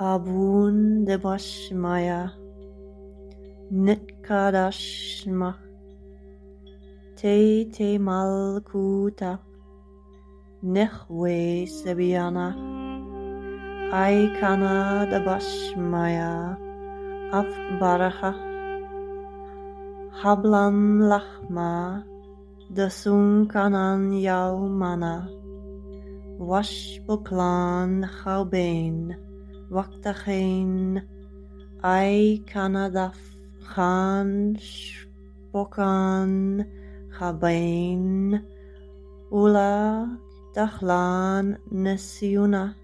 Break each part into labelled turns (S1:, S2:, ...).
S1: Abun de Bashmaya Nitkadashma Te Te Malkuta Nehwe Sebiana Aikana de Bashmaya Afbaraha Hablan Lahma Dasunkanan Yaumana Washbuklan Chaubain Wachtachin Ai Kanadaf Khan Spokan Chabain Ula Dachlan Nesiuna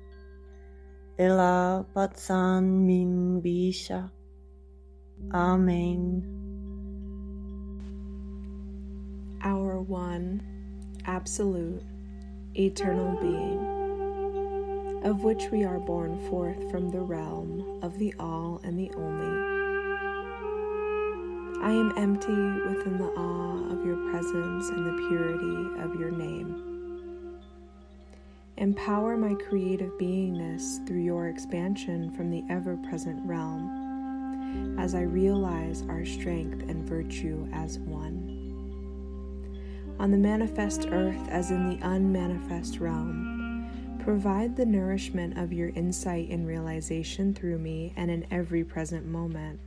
S1: Ila Patsan Min Bisha Amen.
S2: Our one, absolute, eternal being of which we are born forth from the realm of the all and the only. I am empty within the awe of your presence and the purity of your name. Empower my creative beingness through your expansion from the ever present realm as I realize our strength and virtue as one. On the manifest earth as in the unmanifest realm, Provide the nourishment of your insight and realization through me and in every present moment.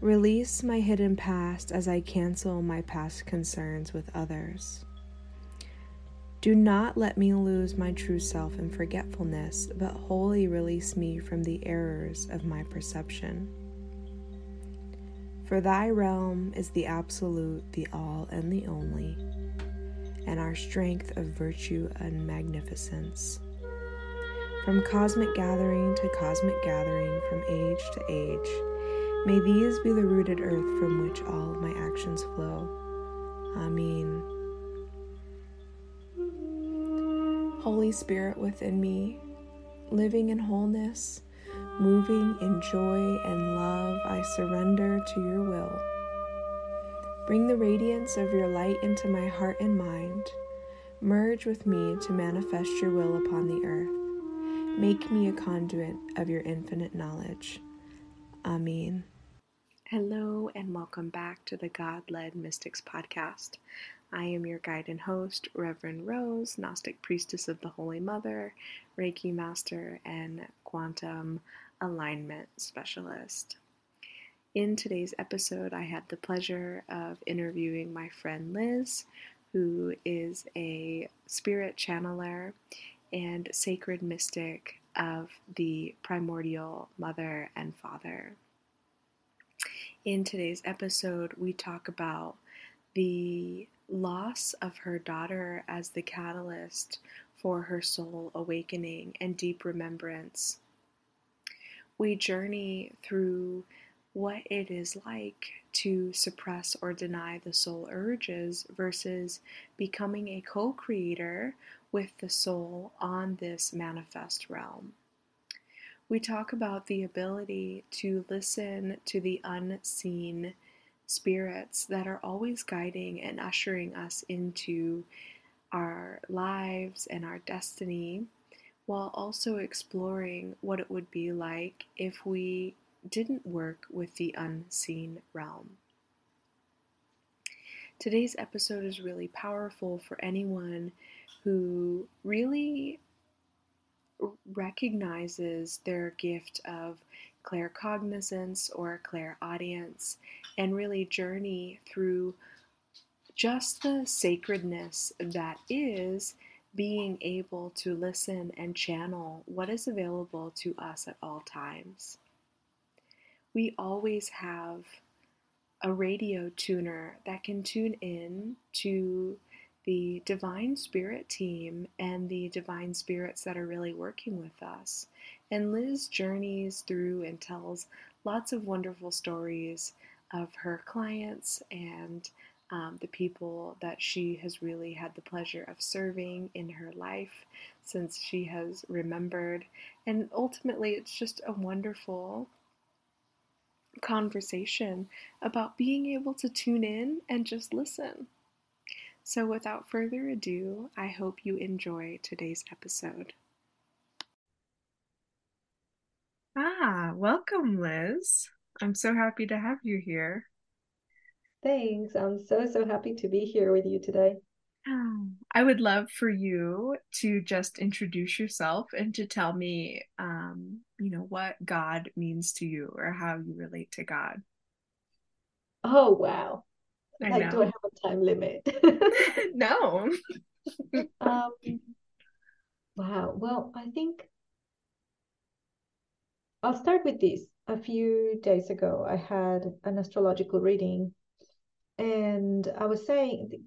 S2: Release my hidden past as I cancel my past concerns with others. Do not let me lose my true self in forgetfulness, but wholly release me from the errors of my perception. For thy realm is the absolute, the all, and the only and our strength of virtue and magnificence. From cosmic gathering to cosmic gathering, from age to age, may these be the rooted earth from which all my actions flow. Amen. Holy Spirit within me, living in wholeness, moving in joy and love, I surrender to your will. Bring the radiance of your light into my heart and mind. Merge with me to manifest your will upon the earth. Make me a conduit of your infinite knowledge. Amen. Hello, and welcome back to the God led Mystics podcast. I am your guide and host, Reverend Rose, Gnostic Priestess of the Holy Mother, Reiki Master, and Quantum Alignment Specialist. In today's episode, I had the pleasure of interviewing my friend Liz, who is a spirit channeler and sacred mystic of the primordial mother and father. In today's episode, we talk about the loss of her daughter as the catalyst for her soul awakening and deep remembrance. We journey through what it is like to suppress or deny the soul urges versus becoming a co creator with the soul on this manifest realm. We talk about the ability to listen to the unseen spirits that are always guiding and ushering us into our lives and our destiny, while also exploring what it would be like if we didn't work with the unseen realm. Today's episode is really powerful for anyone who really recognizes their gift of claircognizance or clairaudience and really journey through just the sacredness that is being able to listen and channel what is available to us at all times we always have a radio tuner that can tune in to the divine spirit team and the divine spirits that are really working with us. And Liz journeys through and tells lots of wonderful stories of her clients and um, the people that she has really had the pleasure of serving in her life since she has remembered. And ultimately, it's just a wonderful conversation about being able to tune in and just listen. So, without further ado, I hope you enjoy today's episode. Ah, welcome, Liz. I'm so happy to have you here.
S3: Thanks. I'm so, so happy to be here with you today.
S2: I would love for you to just introduce yourself and to tell me, um, you know, what God means to you or how you relate to God.
S3: Oh, wow.
S2: I
S3: like,
S2: know.
S3: do I have a time limit?
S2: no.
S3: um, wow. Well, I think I'll start with this. A few days ago, I had an astrological reading, and I was saying,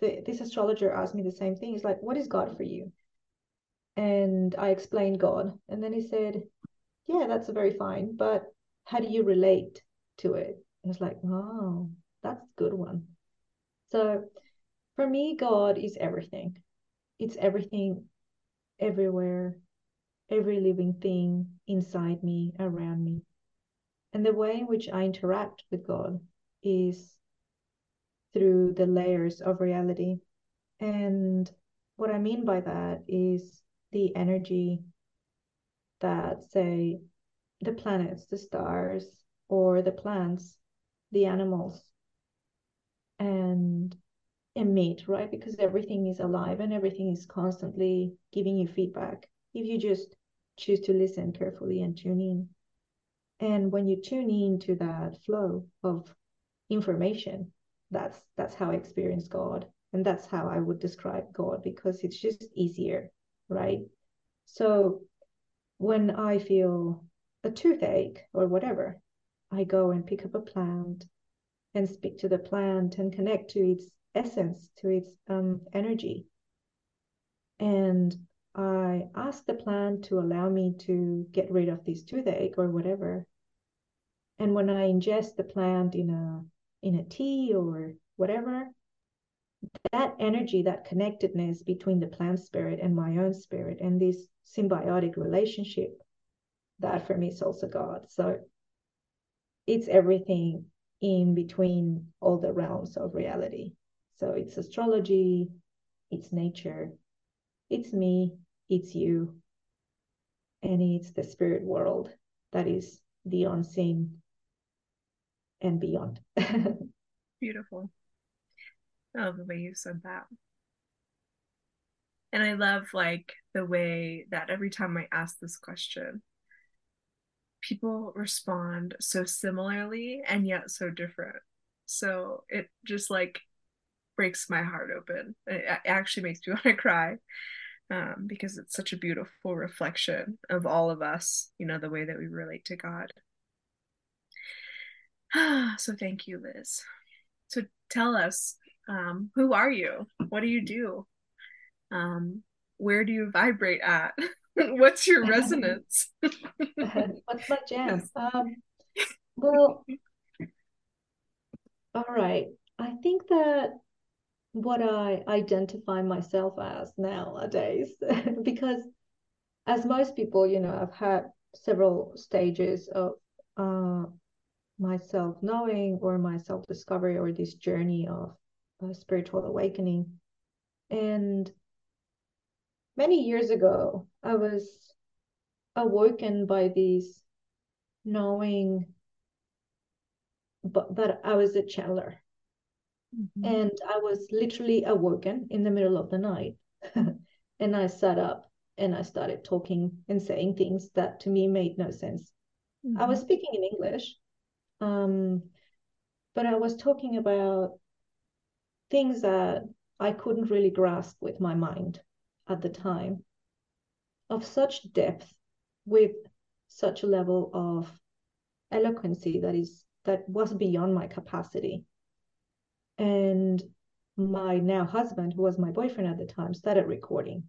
S3: the, this astrologer asked me the same thing. He's like, What is God for you? And I explained God. And then he said, Yeah, that's very fine, but how do you relate to it? I was like, Oh, that's a good one. So for me, God is everything. It's everything everywhere, every living thing inside me, around me. And the way in which I interact with God is through the layers of reality. And what I mean by that is the energy that, say, the planets, the stars, or the plants, the animals, and emit, right? Because everything is alive and everything is constantly giving you feedback if you just choose to listen carefully and tune in. And when you tune in to that flow of information, that's that's how I experience God. And that's how I would describe God because it's just easier, right? So when I feel a toothache or whatever, I go and pick up a plant and speak to the plant and connect to its essence, to its um, energy. And I ask the plant to allow me to get rid of this toothache or whatever. And when I ingest the plant in a in a tea or whatever, that energy, that connectedness between the plant spirit and my own spirit, and this symbiotic relationship, that for me is also God. So it's everything in between all the realms of reality. So it's astrology, it's nature, it's me, it's you, and it's the spirit world that is the unseen and beyond.
S2: Beautiful. I love the way you said that. And I love like the way that every time I ask this question, people respond so similarly and yet so different. So it just like breaks my heart open. It actually makes me want to cry um, because it's such a beautiful reflection of all of us, you know, the way that we relate to God. so thank you, Liz. So tell us, um, who are you? What do you do? Um, where do you vibrate at? What's your resonance?
S3: What's my jam? Um, well, all right. I think that what I identify myself as nowadays, because as most people, you know, I've had several stages of uh, my self knowing or my self discovery or this journey of uh, spiritual awakening. And many years ago, I was awoken by this knowing but that I was a channeler. Mm-hmm. And I was literally awoken in the middle of the night. and I sat up and I started talking and saying things that to me made no sense. Mm-hmm. I was speaking in English, um, but I was talking about things that I couldn't really grasp with my mind at the time of such depth with such a level of eloquency that is that was beyond my capacity. And my now husband who was my boyfriend at the time started recording.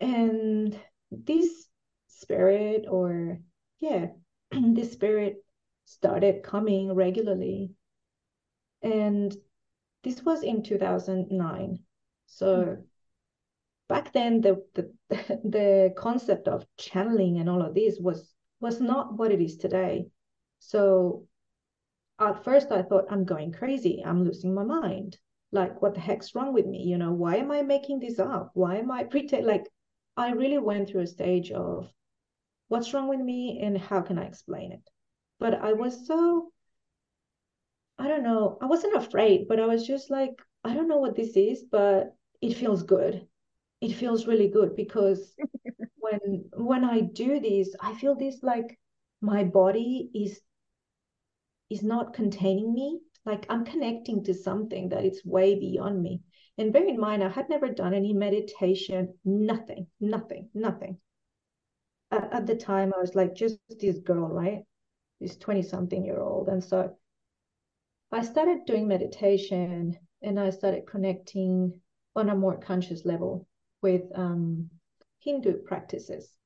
S3: And this spirit or yeah this spirit started coming regularly and this was in 2009 so mm-hmm. back then the, the the concept of channeling and all of this was was not what it is today so at first I thought I'm going crazy. I'm losing my mind. Like, what the heck's wrong with me? You know, why am I making this up? Why am I pretend like I really went through a stage of what's wrong with me and how can I explain it? But I was so, I don't know, I wasn't afraid, but I was just like, I don't know what this is, but it feels good. It feels really good because when when I do this, I feel this like my body is is not containing me. Like I'm connecting to something that is way beyond me. And bear in mind, I had never done any meditation, nothing, nothing, nothing. At, at the time, I was like just this girl, right? This 20 something year old. And so I started doing meditation and I started connecting on a more conscious level with um, Hindu practices.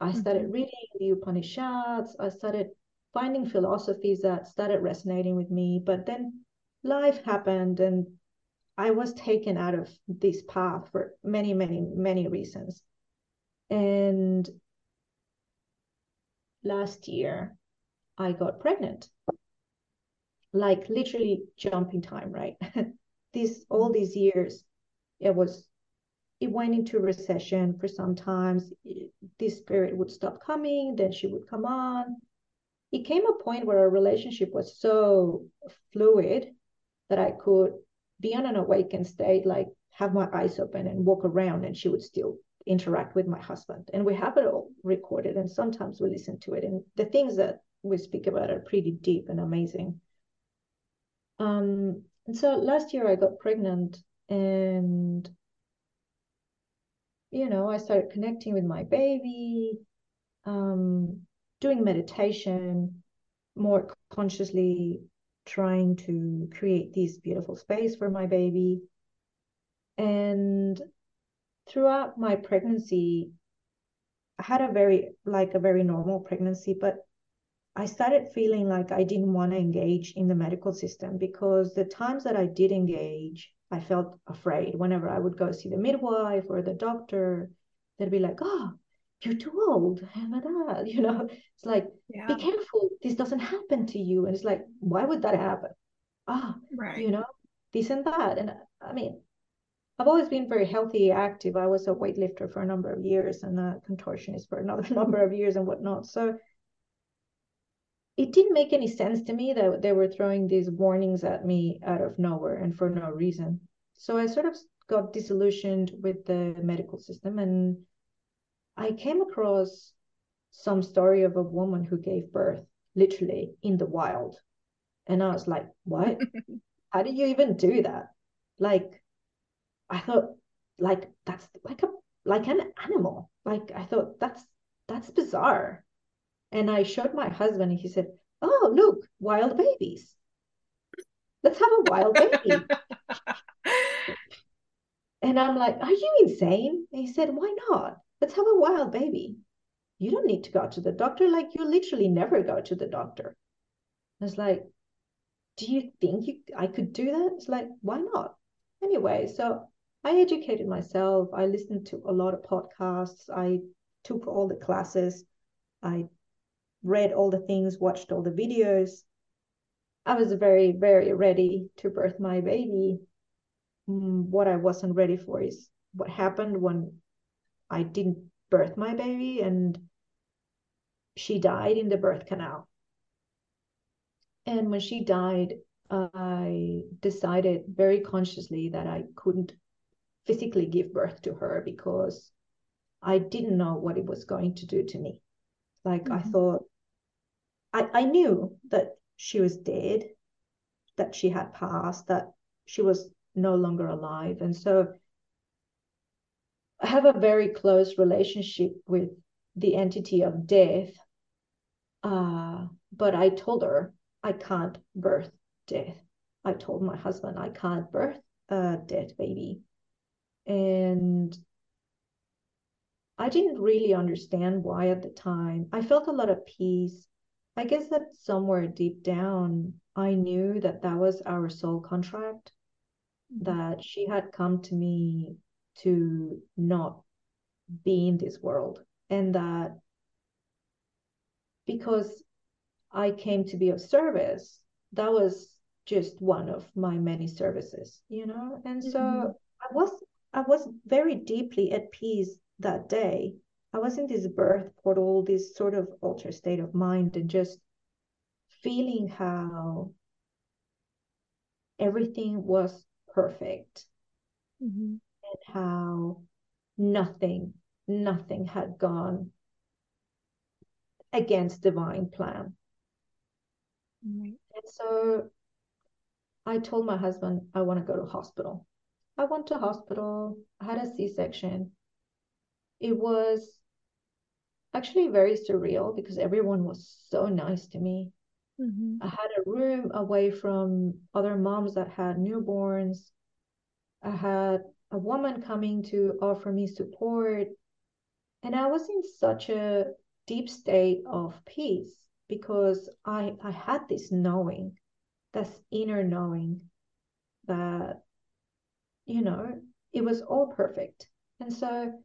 S3: I started mm-hmm. reading the Upanishads. I started finding philosophies that started resonating with me. But then life happened and I was taken out of this path for many, many, many reasons. And last year, I got pregnant. Like literally jumping time, right? this all these years, it was it went into recession for some times. This spirit would stop coming, then she would come on. It came a point where our relationship was so fluid that I could be on an awakened state, like have my eyes open and walk around, and she would still interact with my husband. And we have it all recorded, and sometimes we listen to it. And the things that we speak about are pretty deep and amazing. Um, and so last year I got pregnant, and you know, I started connecting with my baby, um, doing meditation, more consciously trying to create this beautiful space for my baby. And throughout my pregnancy, I had a very, like a very normal pregnancy, but I started feeling like I didn't want to engage in the medical system because the times that I did engage, I felt afraid whenever I would go see the midwife or the doctor. They'd be like, "Oh, you're too old," you know, it's like, yeah. "Be careful, this doesn't happen to you." And it's like, why would that happen? Ah, right. you know, this and that. And I mean, I've always been very healthy, active. I was a weightlifter for a number of years and a contortionist for another number of years and whatnot. So it didn't make any sense to me that they were throwing these warnings at me out of nowhere and for no reason. So I sort of got disillusioned with the medical system and I came across some story of a woman who gave birth literally in the wild. And I was like, what? How do you even do that? Like, I thought, like, that's like a like an animal. Like I thought that's that's bizarre. And I showed my husband, and he said, Oh, look, wild babies. Let's have a wild baby. and I'm like, Are you insane? And he said, Why not? Let's have a wild baby. You don't need to go to the doctor. Like, you literally never go to the doctor. I was like, Do you think you, I could do that? It's like, Why not? Anyway, so I educated myself. I listened to a lot of podcasts. I took all the classes. I read all the things, watched all the videos. I was very, very ready to birth my baby. Mm, what I wasn't ready for is what happened when I didn't birth my baby and she died in the birth canal. And when she died, I decided very consciously that I couldn't physically give birth to her because I didn't know what it was going to do to me. Like mm-hmm. I thought, I, I knew that she was dead, that she had passed, that she was no longer alive. And so I have a very close relationship with the entity of death. Uh, but I told her I can't birth death. I told my husband I can't birth a dead baby. And I didn't really understand why at the time. I felt a lot of peace. I guess that somewhere deep down, I knew that that was our soul contract, mm-hmm. that she had come to me to not be in this world, and that because I came to be of service, that was just one of my many services, you know? And so mm-hmm. I was I was very deeply at peace that day I was in this birth portal, this sort of altered state of mind, and just feeling how everything was perfect
S2: Mm-hmm.
S3: and how nothing, nothing had gone against divine plan.
S2: Right.
S3: And so I told my husband I want to go to hospital. I went to hospital. I had a C-section. It was actually very surreal because everyone was so nice to me.
S2: Mm-hmm.
S3: I had a room away from other moms that had newborns. I had a woman coming to offer me support. And I was in such a deep state of peace because I, I had this knowing, this inner knowing that, you know, it was all perfect. And so,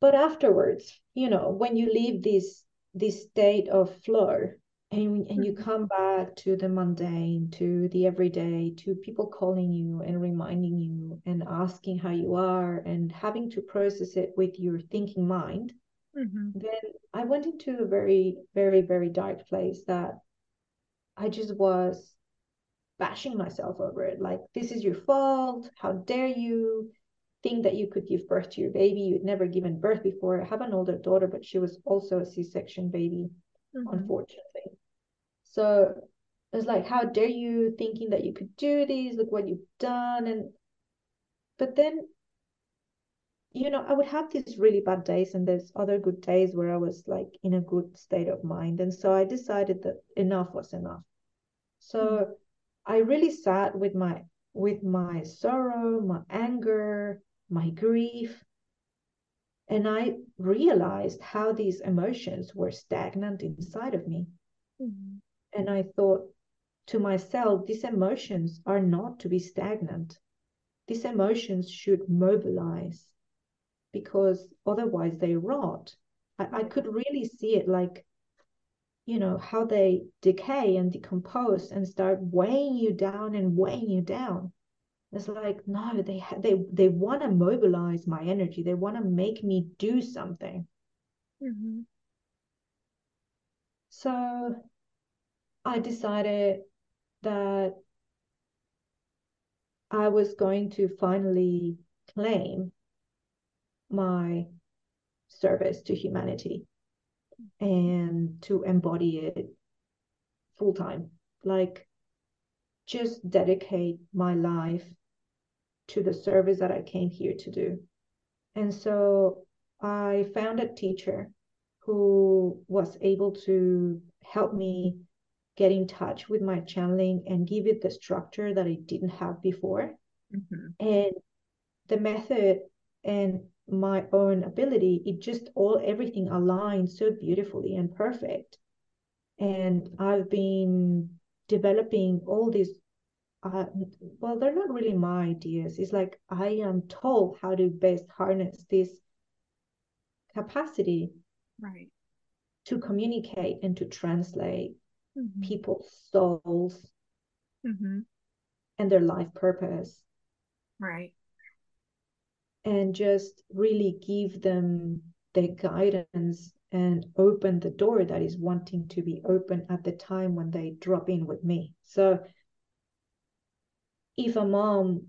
S3: but afterwards, you know, when you leave this this state of flow and, and you
S2: Mhm.
S3: come back to the mundane, to the everyday, to people calling you and reminding you and asking how you are and having to process it with your thinking mind,
S2: Mm-hmm.
S3: then I went into a very, very, very dark place that I just was bashing myself over it. Like, this is your fault. How dare you think that you could give birth to your baby? You'd never given birth before. I have an older daughter, but she was also a C section baby
S2: Mm-hmm.
S3: unfortunately. So it's like, how dare you thinking that you could do this? Look what you've done. And but then, you know, I would have these really bad days, and there's other good days where I was like in a good state of mind. And so I decided that enough was enough. So I really sat with my with my sorrow, my anger, my grief. And I realized how these emotions were stagnant inside of me.
S2: Mm-hmm.
S3: And I thought to myself, these emotions are not to be stagnant. These emotions should mobilize because otherwise they rot. I, I could really see it like, you know, how they decay and decompose and start weighing you down and weighing you down. It's like, no, they ha- they they want to mobilize my energy. They want to make me do something.
S2: Mm-hmm.
S3: So I decided that I was going to finally claim my service to humanity and to embody it full time. Like, just dedicate my life to the service that I came here to do. And so I found a teacher who was able to help me get in touch with my channeling and give it the structure that I didn't have before.
S2: Mm-hmm.
S3: And the method and my own ability, it just all everything aligned so beautifully and perfect. And I've been developing all these uh, well, they're not really my ideas. It's like I am told how to best harness this capacity
S2: Right.
S3: to communicate and to translate
S2: Mm-hmm.
S3: people's souls
S2: Mm-hmm.
S3: and their life purpose
S2: Right.
S3: And just really give them the guidance and open the door that is wanting to be open at the time when they drop in with me. So if a mom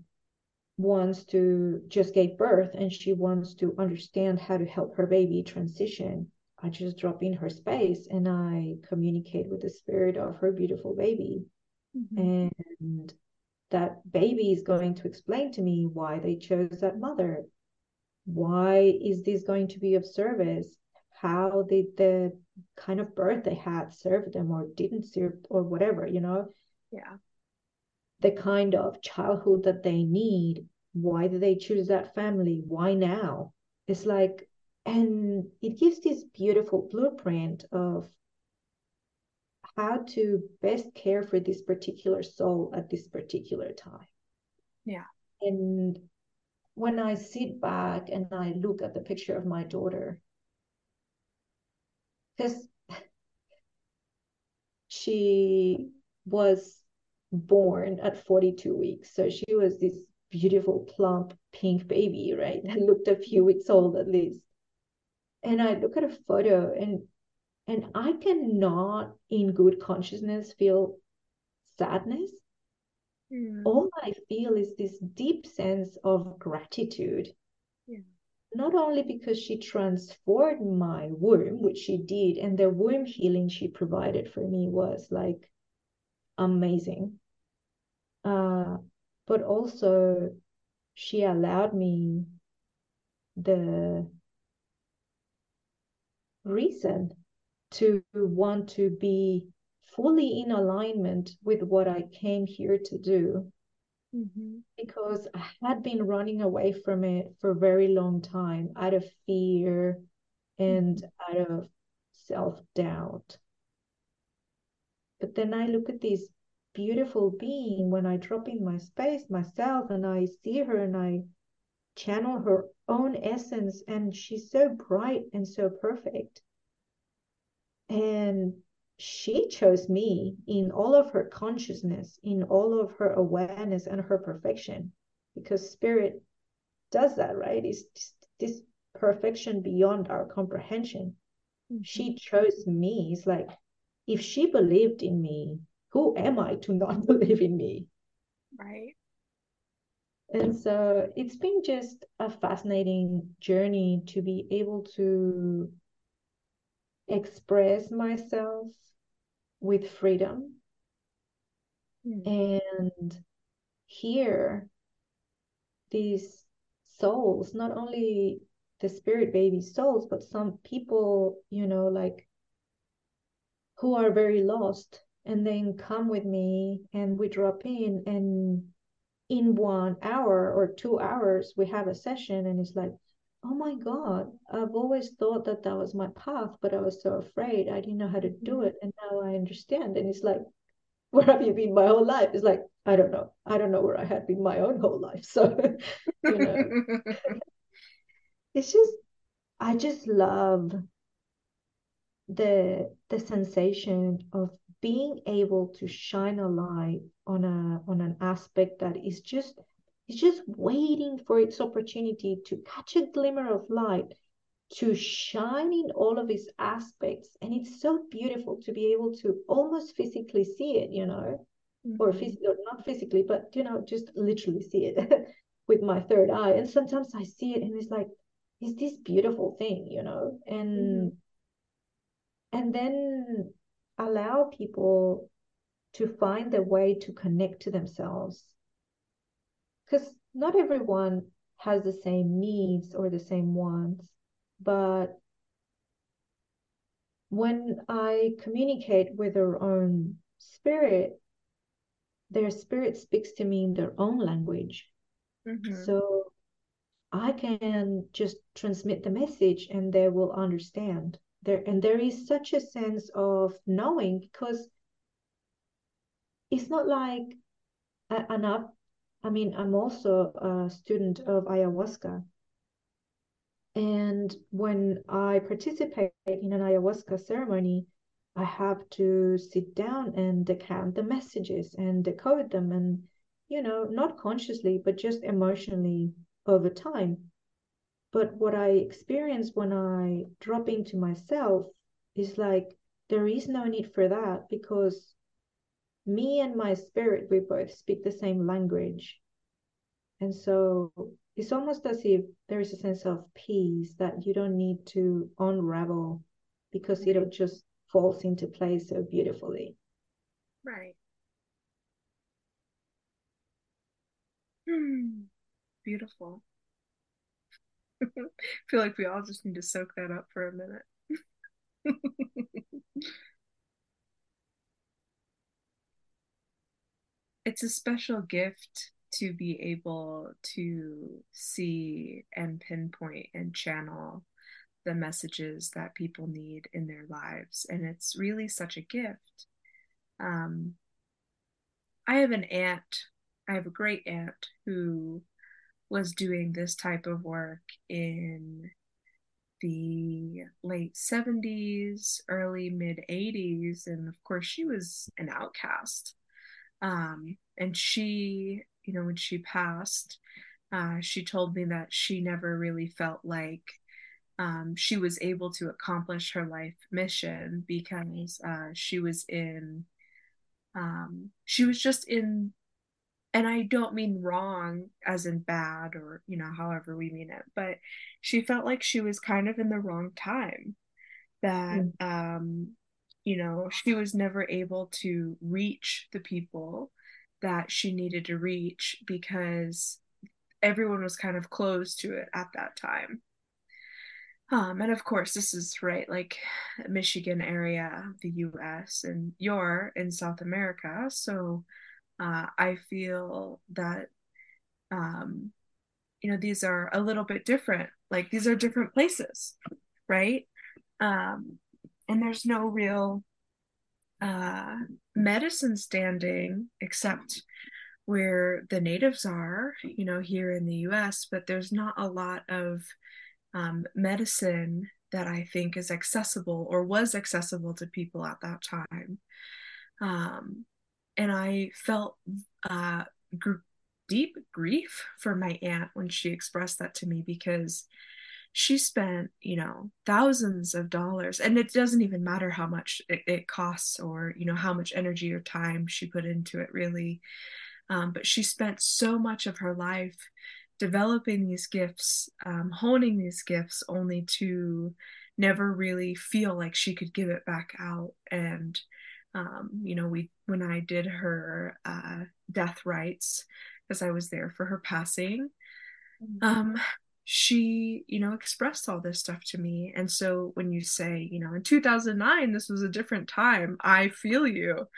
S3: wants to just give birth and she wants to understand how to help her baby transition, I just drop in her space and I communicate with the spirit of her beautiful baby.
S2: Mm-hmm.
S3: And that baby is going to explain to me why they chose that mother. Why is this going to be of service? How did the kind of birth they had serve them or didn't serve or whatever, you know?
S2: Yeah.
S3: the kind of childhood that they need. Why did they choose that family? Why now? It's like, and it gives this beautiful blueprint of how to best care for this particular soul at this particular time.
S2: Yeah.
S3: And when I sit back and I look at the picture of my daughter, because she was born at 42 weeks. So she was this beautiful, plump, pink baby, right? That looked a few weeks old at least. and I look at a photo and and I cannot in good consciousness feel sadness.
S2: Yeah.
S3: All I feel is this deep sense of gratitude.
S2: Yeah.
S3: Not only because she transformed my womb, which she did, and the womb healing she provided for me was like amazing. Uh, but also she allowed me the reason to want to be fully in alignment with what I came here to do
S2: Mm-hmm.
S3: because I had been running away from it for a very long time out of fear and out of self doubt. But then I look at this beautiful being when I drop in my space myself and I see her and I channel her own essence, and she's so bright and so perfect. And she chose me in all of her consciousness, in all of her awareness and her perfection, because spirit does that, right? It's just this perfection beyond our comprehension.
S2: Mm-hmm.
S3: She chose me. It's like, if she believed in me, who am I to not believe in me?
S2: Right.
S3: And so it's been just a fascinating journey to be able to express myself with freedom
S2: Mm.
S3: and hear these souls, not only the spirit baby souls, but some people, you know, like who are very lost and then come with me and we drop in and in one hour or two hours we have a session and it's like oh my god i've always thought that that was my path but i was so afraid. I didn't know how to do
S2: Mhm.
S3: it and now i understand and it's like where have you been my whole life? It's like i don't know. I don't know where i had been my own whole life so you know. It's just i just love the the sensation of being able to shine a light on a on an aspect that is just is just waiting for its opportunity to catch a glimmer of light to shine in all of its aspects. And it's so beautiful to be able to almost physically see it you know or
S2: Mhm.
S3: physically or not physically but you know just literally see it with my third eye. And sometimes i see it and it's like it's this beautiful thing you know? And and then allow people to find their way to connect to themselves because not everyone has the same needs or the same wants but when i communicate with their own spirit their spirit speaks to me in their own language
S2: Mhm.
S3: so i can just transmit the message and they will understand there and there is such a sense of knowing because it's not like an up i mean i'm also a student of ayahuasca. And when i participate in an ayahuasca ceremony i have to sit down and decant the messages and decode them and you know not consciously but just emotionally over time. But what i experience when i drop into myself is like there is no need for that because me and my spirit, we both speak the same language. And so it's almost as if there is a sense of peace that you don't need to unravel because it'll just falls into place so beautifully.
S2: Right. Hmm. Beautiful. I feel like we all just need to soak that up for a minute. it's a special gift to be able to see and pinpoint and channel the messages that people need in their lives. And it's really such a gift. Um, I have an aunt, I have a great aunt who was doing this type of work in the late 70s, early mid 80s. And of course, she was an outcast. Um, and she, you know, when she passed, uh, she told me that she never really felt like um, she was able to accomplish her life mission because uh, she was in um, she was just in and I don't mean wrong as in bad or you know however we mean it but she felt like she was kind of in the wrong time that mm. um you know she was never able to reach the people that she needed to reach because everyone was kind of closed to it at that time um and of course this is right like michigan area the us and you're in south america so uh, I feel that, um, you know, these are a little bit different. Like these are different places, right? Um, and there's no real uh, medicine standing except where the natives are, you know, here in the US, but there's not a lot of um, medicine that I think is accessible or was accessible to people at that time. Um, and I felt uh, gr- deep grief for my aunt when she expressed that to me because she spent you know thousands of dollars and it doesn't even matter how much it, it costs or you know how much energy or time she put into it really um, but she spent so much of her life developing these gifts um, honing these gifts only to never really feel like she could give it back out and um, you know we when i did her uh, death rites because i was there for her passing mm-hmm. um, she you know expressed all this stuff to me and so when you say you know in 2009 this was a different time i feel you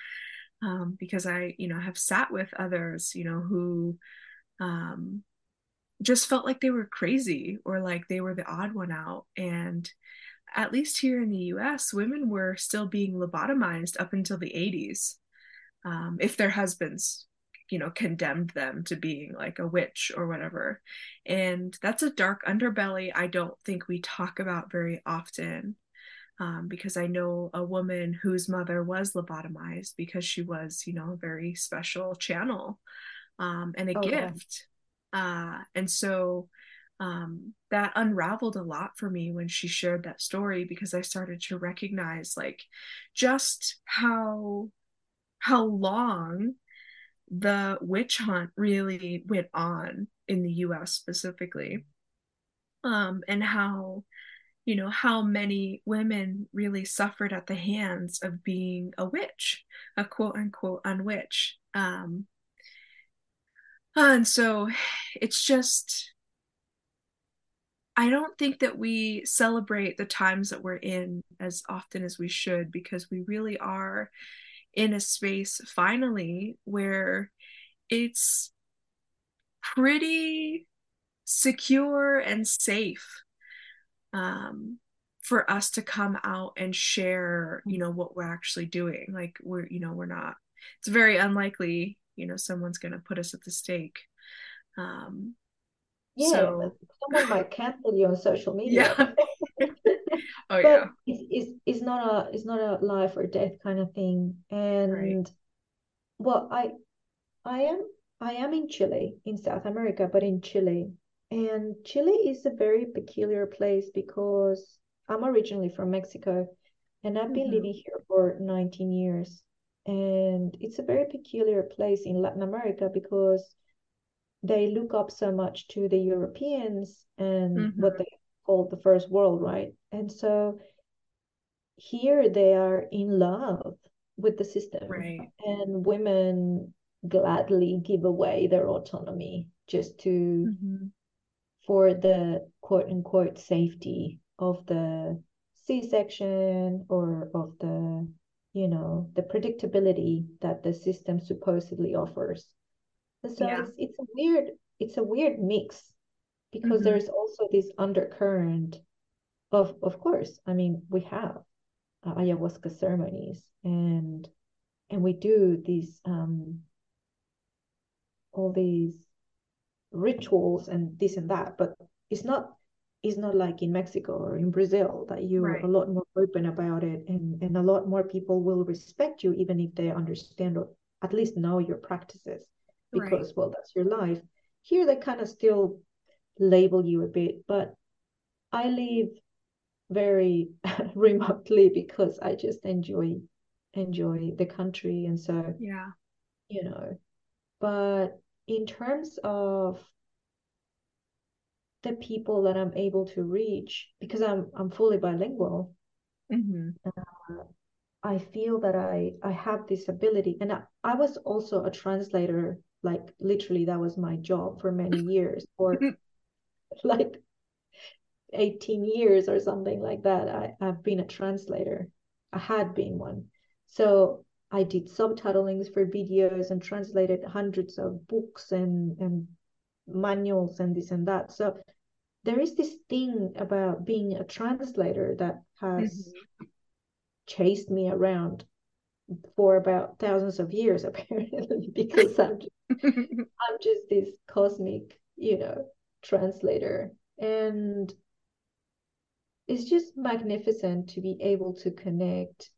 S2: um, because i you know have sat with others you know who um, just felt like they were crazy or like they were the odd one out and at least here in the US, women were still being lobotomized up until the 80s. Um, if their husbands, you know, condemned them to being like a witch or whatever. And that's a dark underbelly I don't think we talk about very often. Um, because I know a woman whose mother was lobotomized because she was, you know, a very special channel um, and a oh, gift. Yeah. Uh, and so um, that unraveled a lot for me when she shared that story because I started to recognize like just how how long the witch hunt really went on in the US specifically um, and how you know how many women really suffered at the hands of being a witch a quote unquote unwitch. Um, and so it's just I don't think that we celebrate the times that we're in as often as we should because we really are in a space finally where it's pretty secure and safe um, for us to come out and share you know what we're actually doing like we're you know we're not it's very unlikely you know someone's going to put us at the stake um,
S3: yeah, so, someone might cancel you on social media.
S2: Yeah. oh
S3: but yeah. It's, it's it's not a it's not a life or death kind of thing. And right. well, I I am I am in Chile, in South America, but in Chile. And Chile is a very peculiar place because I'm originally from Mexico and I've been mm-hmm. living here for 19 years. And it's a very peculiar place in Latin America because they look up so much to the Europeans and mm-hmm. what they call the first world, right? And so here they are in love with the system.
S2: Right.
S3: And women gladly give away their autonomy just to mm-hmm. for the quote unquote safety of the C-section or of the you know the predictability that the system supposedly offers so yeah. it's, it's a weird it's a weird mix because mm-hmm. there's also this undercurrent of of course i mean we have uh, ayahuasca ceremonies and and we do these um all these rituals and this and that but it's not it's not like in mexico or in brazil that you're right. a lot more open about it and and a lot more people will respect you even if they understand or at least know your practices because right. well that's your life here they kind of still label you a bit but i live very remotely because I just enjoy enjoy the country. And so
S2: yeah.
S3: you know but in terms of the people that I'm able to reach because I'm I'm fully bilingual
S2: mm-hmm.
S3: uh, I feel that I I have this ability. And I, I was also a translator like literally that was my job for many years or like 18 years or something like that I, I've been a translator. I had been one. So I did subtitlings for videos and translated hundreds of books and and manuals and this and that. So there is this thing about being a translator that has mm-hmm. chased me around for about thousands of years apparently because I'm just, I'm just this cosmic you know translator. And it's just magnificent to be able to connect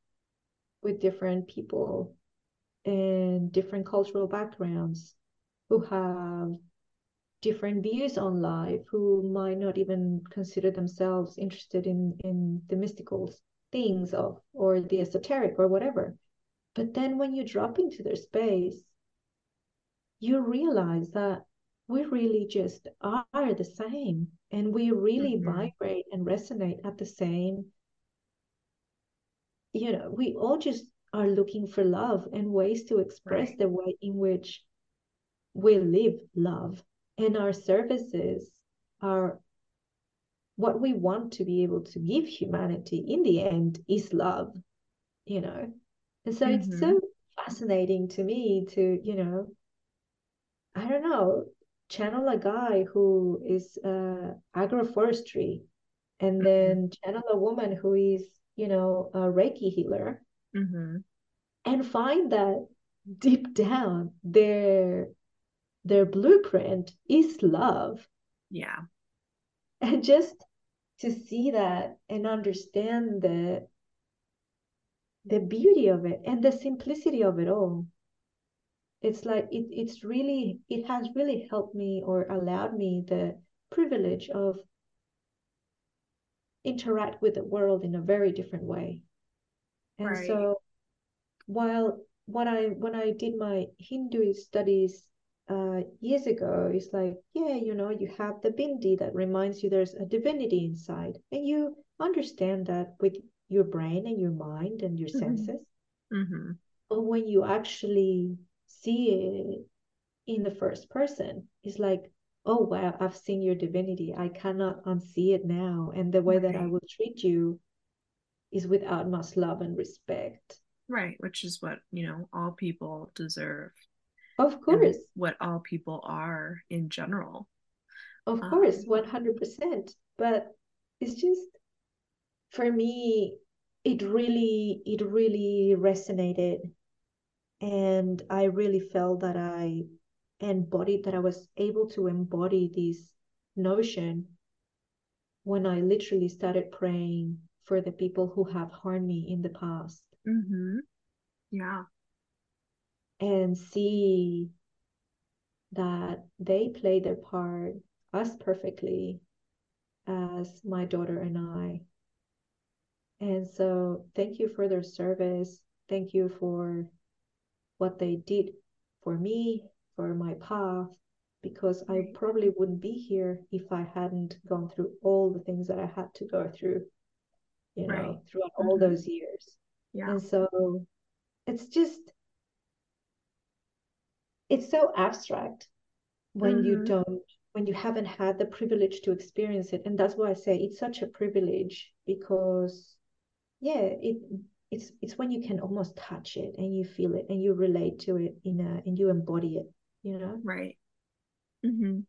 S3: with different people and different cultural backgrounds who have different views on life who might not even consider themselves interested in in the mystical things of or the esoteric or whatever. But then when you drop into their space you realize that we really just are the same and we really mm-hmm. vibrate and resonate at the same you know we all just are looking for love and ways to express right. the way in which we live love and our services are what we want to be able to give humanity in the end is love you know and so mm-hmm. it's so fascinating to me to you know i don't know channel a guy who is uh, agroforestry and mm-hmm. then channel a woman who is you know a reiki healer
S2: mm-hmm.
S3: and find that deep down their their blueprint is love
S2: yeah
S3: and just to see that and understand the the beauty of it and the simplicity of it all it's like it, it's really it has really helped me or allowed me the privilege of interact with the world in a very different way and right. so while when i when i did my hindu studies uh, years ago it's like yeah you know you have the bindi that reminds you there's a divinity inside and you understand that with your brain and your mind and your mm-hmm. senses
S2: mm-hmm.
S3: but when you actually see it in the first person it's like oh wow i've seen your divinity i cannot unsee it now and the way right. that i will treat you is with utmost love and respect
S2: right which is what you know all people deserve
S3: of course.
S2: What all people are in general.
S3: Of um, course, 100%. But it's just, for me, it really, it really resonated. And I really felt that I embodied, that I was able to embody this notion when I literally started praying for the people who have harmed me in the past.
S2: Mm-hmm. Yeah
S3: and see that they play their part as perfectly as my daughter and I. And so, thank you for their service. Thank you for what they did for me, for my path, because I probably wouldn't be here if I hadn't gone through all the things that I had to go through, you know, right. throughout mm-hmm. all those years.
S2: Yeah.
S3: And so, it's just it's so abstract when mm-hmm. you don't when you haven't had the privilege to experience it and that's why i say it's such a privilege because yeah it it's it's when you can almost touch it and you feel it and you relate to it in a and you embody it you know
S2: right mm-hmm.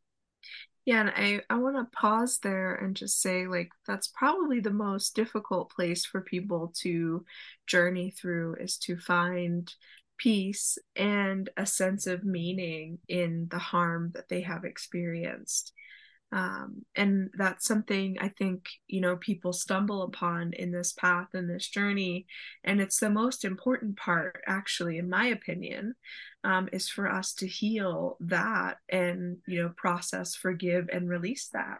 S2: yeah and i i want to pause there and just say like that's probably the most difficult place for people to journey through is to find peace and a sense of meaning in the harm that they have experienced. Um, and that's something I think, you know, people stumble upon in this path and this journey. And it's the most important part, actually, in my opinion, um, is for us to heal that and, you know, process, forgive, and release that.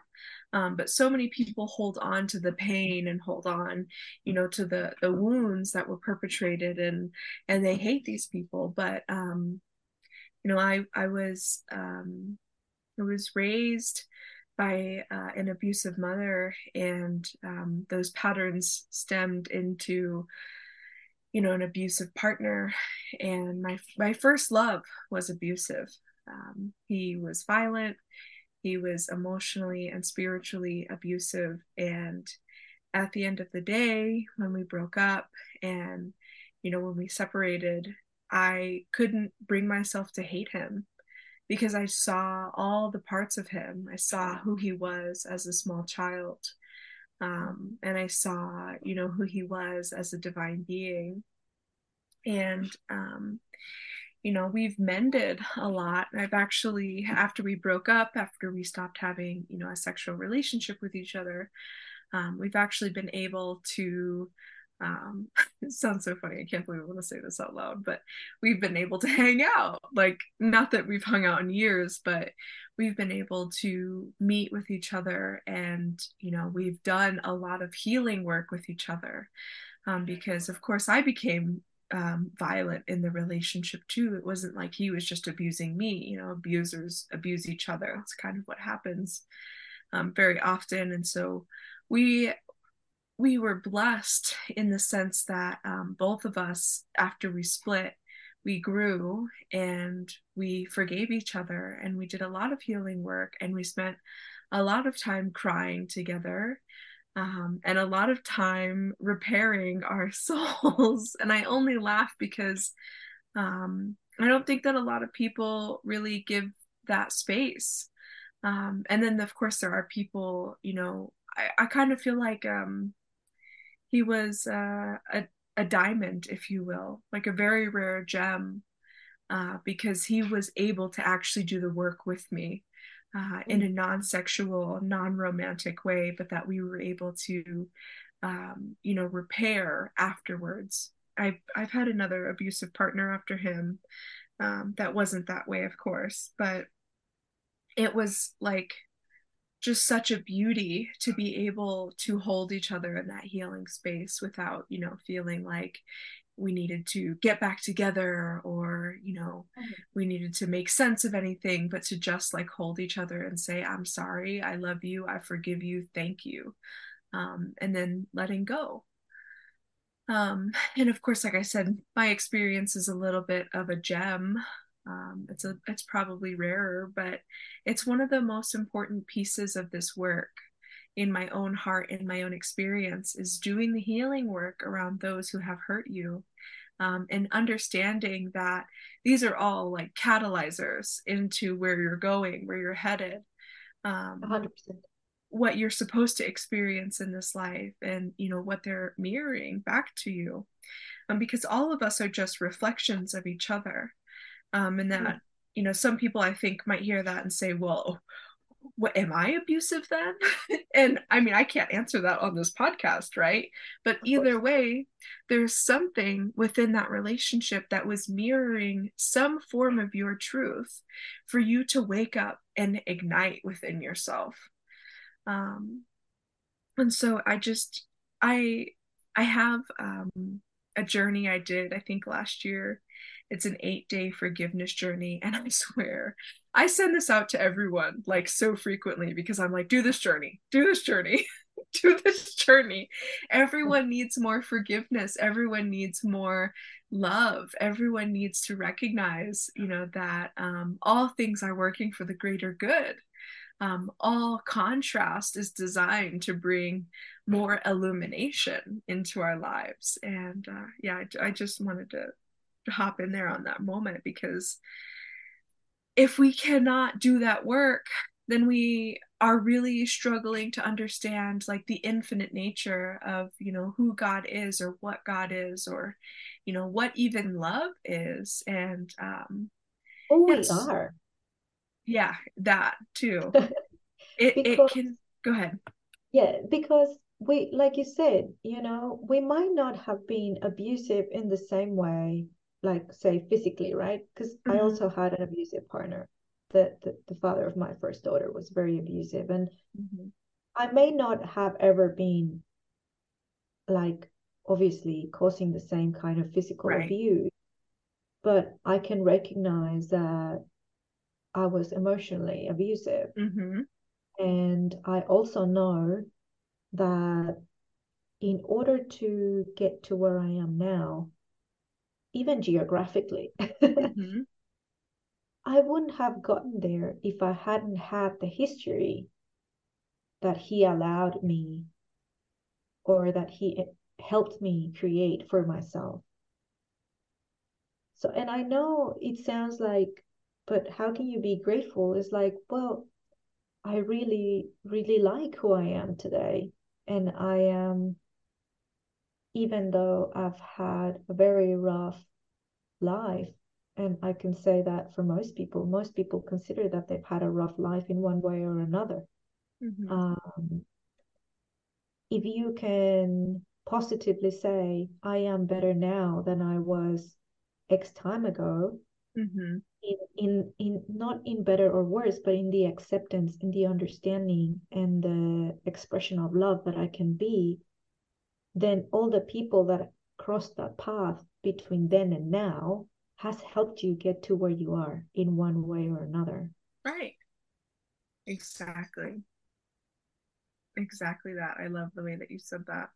S2: um, but so many people hold on to the pain and hold on you know to the the wounds that were perpetrated and and they hate these people but um you know i i was um i was raised by uh, an abusive mother and um, those patterns stemmed into you know an abusive partner. And my my first love was abusive. Um, he was violent. He was emotionally and spiritually abusive. And at the end of the day when we broke up and you know when we separated i couldn't bring myself to hate him because i saw all the parts of him i saw who he was as a small child um, and I saw, you know, who he was as a divine being. And, um, you know, we've mended a lot. I've actually, after we broke up, after we stopped having, you know, a sexual relationship with each other, um, we've actually been able to um it sounds so funny. I can't believe i want to say this out loud but we've been able to hang out. Like not that we've hung out in years but we've been able to meet with each other and you know we've done a lot of healing work with each other. Um, because of course i became um, violent in the relationship too. It wasn't like he was just abusing me you know abusers abuse each other. It's kind of what happens um, very often. And so we we were blessed in the sense that um, both of us, after we split, we grew and we forgave each other and we did a lot of healing work and we spent a lot of time crying together um, and a lot of time repairing our souls. and I only laugh because um, I don't think that a lot of people really give that space. Um, and then, of course, there are people, you know, I, I kind of feel like um, he was uh, a a diamond, if you will, like a very rare gem, uh, because he was able to actually do the work with me uh, in a non-sexual, non-romantic way, but that we were able to, um, you know, repair afterwards. I've I've had another abusive partner after him. Um, that wasn't that way, of course, but it was like just such a beauty to be able to hold each other in that healing space without you know feeling like we needed to get back together or you know mm-hmm. we needed to make sense of anything but to just like hold each other and say i'm sorry i love you i forgive you thank you um, and then letting go um, and of course like i said my experience is a little bit of a gem um, it's a it's probably rarer, but it's one of the most important pieces of this work in my own heart in my own experience is doing the healing work around those who have hurt you um, and understanding that these are all like catalyzers into where you're going where you're headed um, 100% what you're supposed to experience in this life and you know what they're mirroring back to you. Um, because all of us are just reflections of each other um, and that mm-hmm. you know some people i think might hear that and say well what am i abusive then? And i mean i can't answer that on this podcast right? But either way there's something within that relationship that was mirroring some form of your truth for you to wake up and ignite within yourself. Um and so i just i i have um a journey i did i think last year it's an eight day forgiveness journey. And I swear, I send this out to everyone like so frequently because I'm like, do this journey, do this journey, do this journey. Everyone needs more forgiveness. Everyone needs more love. Everyone needs to recognize, you know, that um, all things are working for the greater good. Um, all contrast is designed to bring more illumination into our lives. And uh, yeah, I, I just wanted to hop in there on that moment because if we cannot do that work then we are really struggling to understand like the infinite nature of you know who god is or what god is or you know what even love is. And um
S3: oh we are.
S2: Yeah that too. It, because, it can go ahead.
S3: Yeah because we like you said you know we might not have been abusive in the same way like say physically right because mm-hmm. i also had an abusive partner the, the, the father of my first daughter was very abusive and mm-hmm. I may not have ever been like obviously causing the same kind of physical
S2: Right.
S3: abuse, but I can recognize that I was emotionally abusive.
S2: Mm-hmm.
S3: And I also know that in order to get to where I am now, even geographically,
S2: Mm-hmm.
S3: I wouldn't have gotten there if I hadn't had the history that he allowed me or that he helped me create for myself. So, and I know it sounds like, but how can you be grateful? It's like, well, I really, really like who I am today. And I am, even though I've had a very rough life, and I can say that for most people, most people consider that they've had a rough life in one way or another.
S2: Mm-hmm.
S3: Um, if you can positively say, I am better now than I was X time ago,
S2: Mm-hmm.
S3: in, in in not in better or worse, but in the acceptance, in the understanding and the expression of love that I can be, then all the people that crossed that path between then and now has helped you get to where you are in one way or another.
S2: Right. Exactly. Exactly that. I love the way that you said that.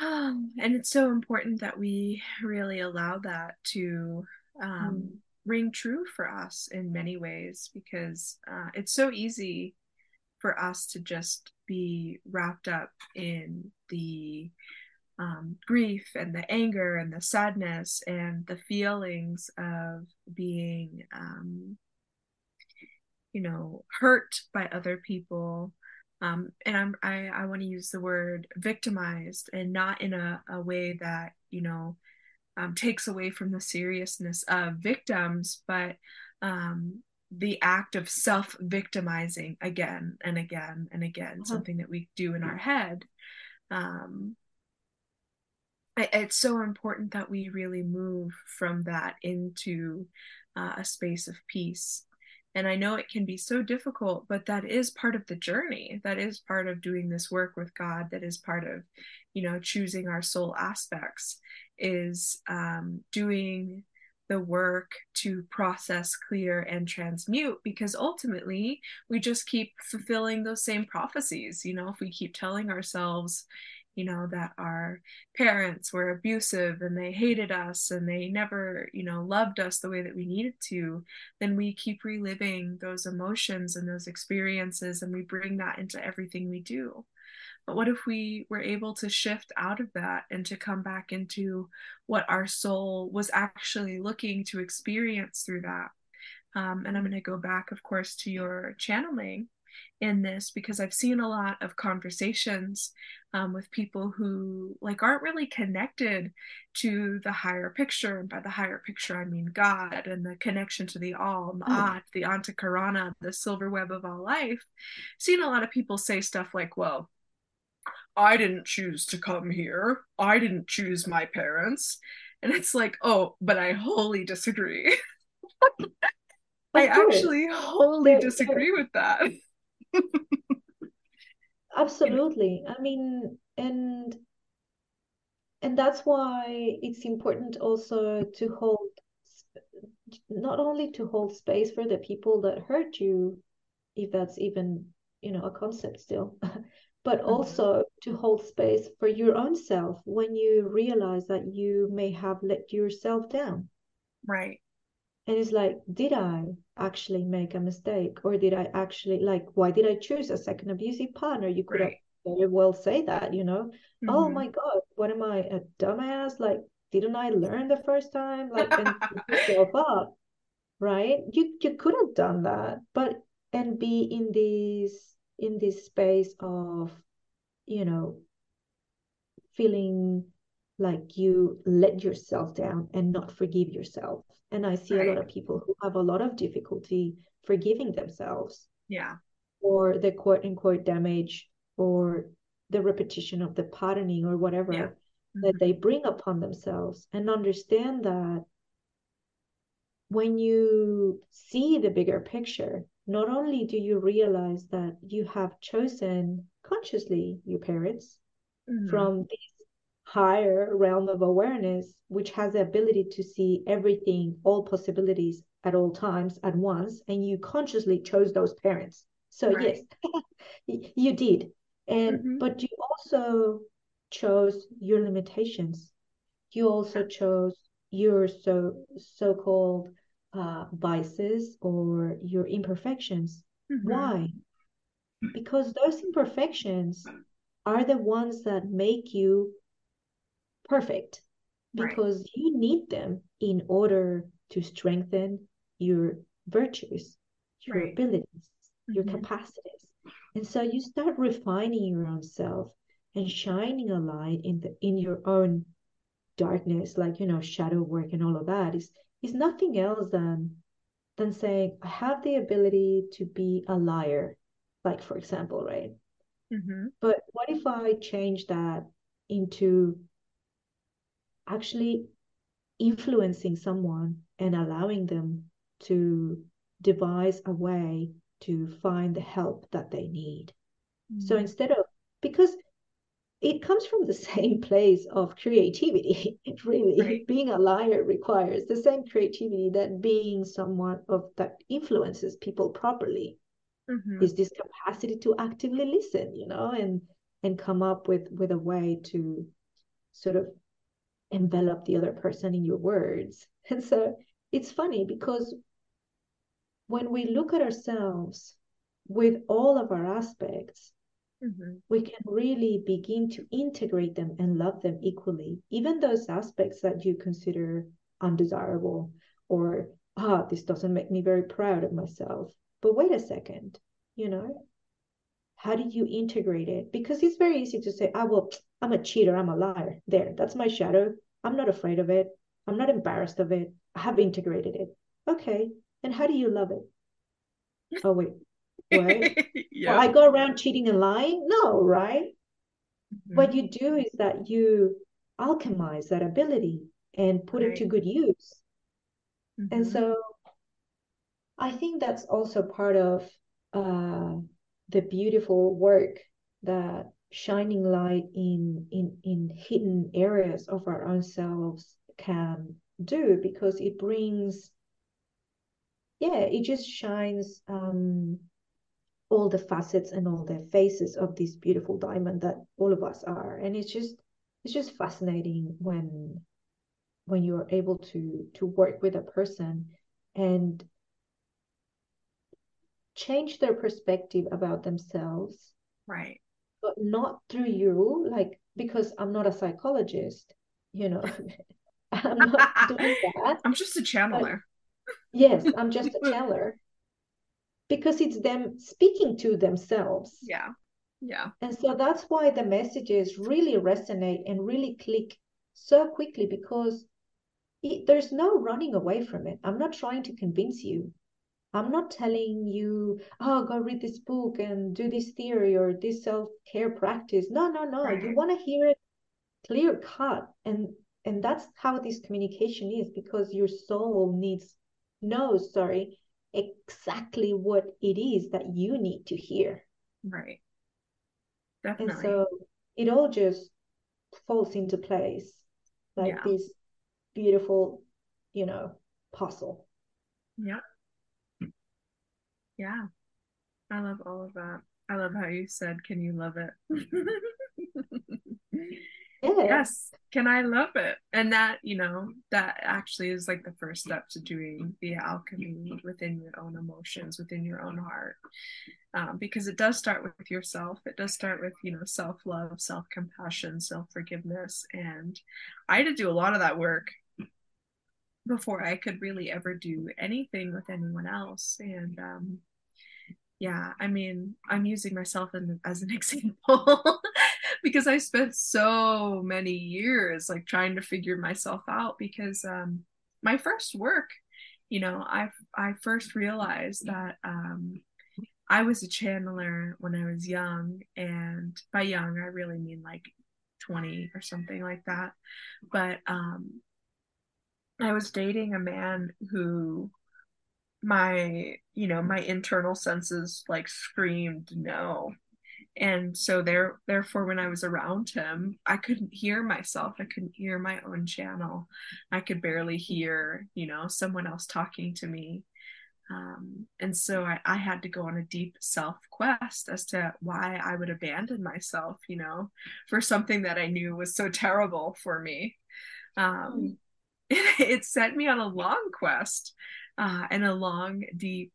S2: Um, and it's so important that we really allow that to um,
S3: Mm.
S2: ring true for us in many ways because uh, it's so easy for us to just be wrapped up in the um, grief and the anger and the sadness and the feelings of being, um, you know, hurt by other people. Um, and I'm, I, I want to use the word victimized and not in a, a way that, you know, um, takes away from the seriousness of victims, but um, the act of self victimizing again and again and again,
S3: Uh-huh.
S2: something that we do in our head. Um, it's so important that we really move from that into uh, a space of peace. And I know it can be so difficult, but that is part of the journey. That is part of doing this work with God. That is part of, you know, choosing our soul aspects, is um, doing the work to process, clear, and transmute because ultimately we just keep fulfilling those same prophecies. You know, if we keep telling ourselves, you know, that our parents were abusive and they hated us and they never, you know, loved us the way that we needed to, then we keep reliving those emotions and those experiences and we bring that into everything we do. But what if we were able to shift out of that and to come back into what our soul was actually looking to experience through that? Um, and I'm going to go back, of course, to your channeling in this because I've seen a lot of conversations um, with people who like aren't really connected to the higher picture, and by the higher picture I mean God and the connection to the All, Ma'at, the Antakarana, the silver web of all life. Seen a lot of people say stuff like, "Well, I didn't choose to come here. I didn't choose my parents," and it's like, "Oh, but I wholly disagree." I actually wholly disagree with that.
S3: Absolutely. I mean, and and that's why it's important also to hold not only to hold space for the people that hurt you, if that's even, you know, a concept still, but mm-hmm. also to hold space for your own self when you realize that you may have let yourself down.
S2: Right.
S3: And it's like, did I actually make a mistake? Or did I actually, like, why did I choose a second abusive partner? You could have very well say that, you know, oh
S2: Mhm.
S3: my God, what am I, a dumbass? Like, didn't I learn the first time? Like, and yourself up, right? You you could have done that, but and be in this in this space of, you know, feeling like you let yourself down and not forgive yourself. And I see a lot of people who have a lot of difficulty forgiving themselves
S2: Yeah.
S3: or the quote unquote damage or the repetition of the patterning or whatever
S2: Yeah.
S3: that
S2: Mhm.
S3: they bring upon themselves and understand that when you see the bigger picture not only do you realize that you have chosen consciously your parents mm-hmm. from this higher realm of awareness, which has the ability to see everything, all possibilities at all times at once, and you consciously chose those parents. So right. yes, you did. And mm-hmm. but you also chose your limitations. You also chose your so so-called uh, vices or your imperfections. Mm-hmm. Why? Because those imperfections are the ones that make you perfect because right. you need them in order to strengthen your virtues, your right. abilities, mm-hmm. your capacities. And so you start refining your own self and shining a light in the in your own darkness, like you know, shadow work and all of that is is nothing else than than saying, I have the ability to be a liar, like for example, right? Mm-hmm. But what if I change that into actually influencing someone and allowing them to devise a way to find the help that they need. Mm-hmm. So instead of, because it comes from the same place of creativity, really. Right. Being a liar requires the same creativity that being someone of that influences people properly. Mm-hmm. Is this capacity to actively listen, you know, and and come up with with a way to sort of envelop the other person in your words. And so it's funny because when we look at ourselves with all of our aspects, mm-hmm. we can really begin to integrate them and love them equally, even those aspects that you consider undesirable or, ah, oh, this doesn't make me very proud of myself. But wait a second, you know, how do you integrate it? Because it's very easy to say, ah, will, I'm a cheater, I'm a liar. There, that's my shadow. I'm not afraid of it. I'm not embarrassed of it. I have integrated it. Okay. And how do you love it? Oh, wait. What? yeah. Well, I go around cheating and lying? No, right? Mm-hmm. What you do is that you alchemize that ability and put right. it to good use. Mm-hmm. And so I think that's also part of uh, the beautiful work that shining light in in in hidden areas of our own selves can do because it brings yeah it just shines um all the facets and all the faces of this beautiful diamond that all of us are. And it's just it's just fascinating when when you're able to to work with a person and change their perspective about themselves
S2: right.
S3: but not through you like because i'm not a psychologist you know i'm not doing that
S2: i'm just a channeler.
S3: yes i'm just a channeler. Because it's them speaking to themselves.
S2: Yeah yeah.
S3: And so that's why the messages really resonate and really click so quickly because it, there's no running away from it. I'm not trying to convince you I'm not telling you, oh, go read this book and do this theory or this self care practice. No, no, no. Right. You want to hear it clear cut, and and that's how this communication is because your soul needs knows, sorry, exactly what it is that you need to hear.
S2: Right. Definitely.
S3: And so it all just falls into place like yeah. this beautiful, you know, puzzle.
S2: Yeah. Yeah. I love all of that. I love how you said, Can you love it? Yes. Can I love it? And that, you know, that actually is like the first step to doing the alchemy within your own emotions, within your own heart. Um, because it does start with yourself. It does start with, you know, self love, self compassion, self forgiveness. And I had to do a lot of that work before I could really ever do anything with anyone else. And um, yeah, I mean, I'm using myself in, as an example because I spent so many years like trying to figure myself out because um, my first work, you know, I I first realized that um, I was a channeler when I was young, and by young I really mean like 20 or something like that. But um, I was dating a man who my you know my internal senses like screamed no. And so there therefore when i was around him i couldn't hear myself. I couldn't hear my own channel. I could barely hear you know someone else talking to me. Um, and so I, I had to go on a deep self quest as to why i would abandon myself you know for something that i knew was so terrible for me. Um, it, it sent me on a long quest uh, and a long deep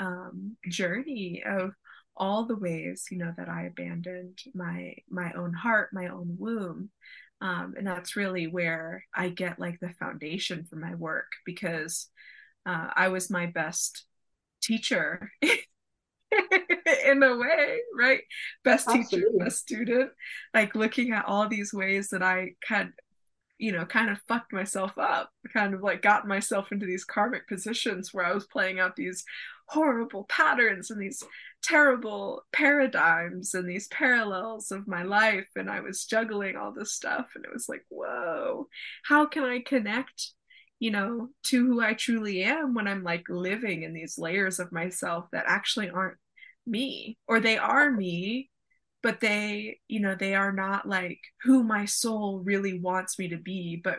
S2: um, journey of all the ways you know that i abandoned my my own heart my own womb um, and that's really where i get like the foundation for my work because uh, i was my best teacher in a way right best Absolutely. teacher best student like looking at all these ways that i had you know, kind of fucked myself up, kind of like got myself into these karmic positions where I was playing out these horrible patterns and these terrible paradigms and these parallels of my life. And I was juggling all this stuff. And it was like, whoa, how can I connect? you know, to who I truly am when I'm like living in these layers of myself that actually aren't me, or they are me, but they you know they are not like who my soul really wants me to be but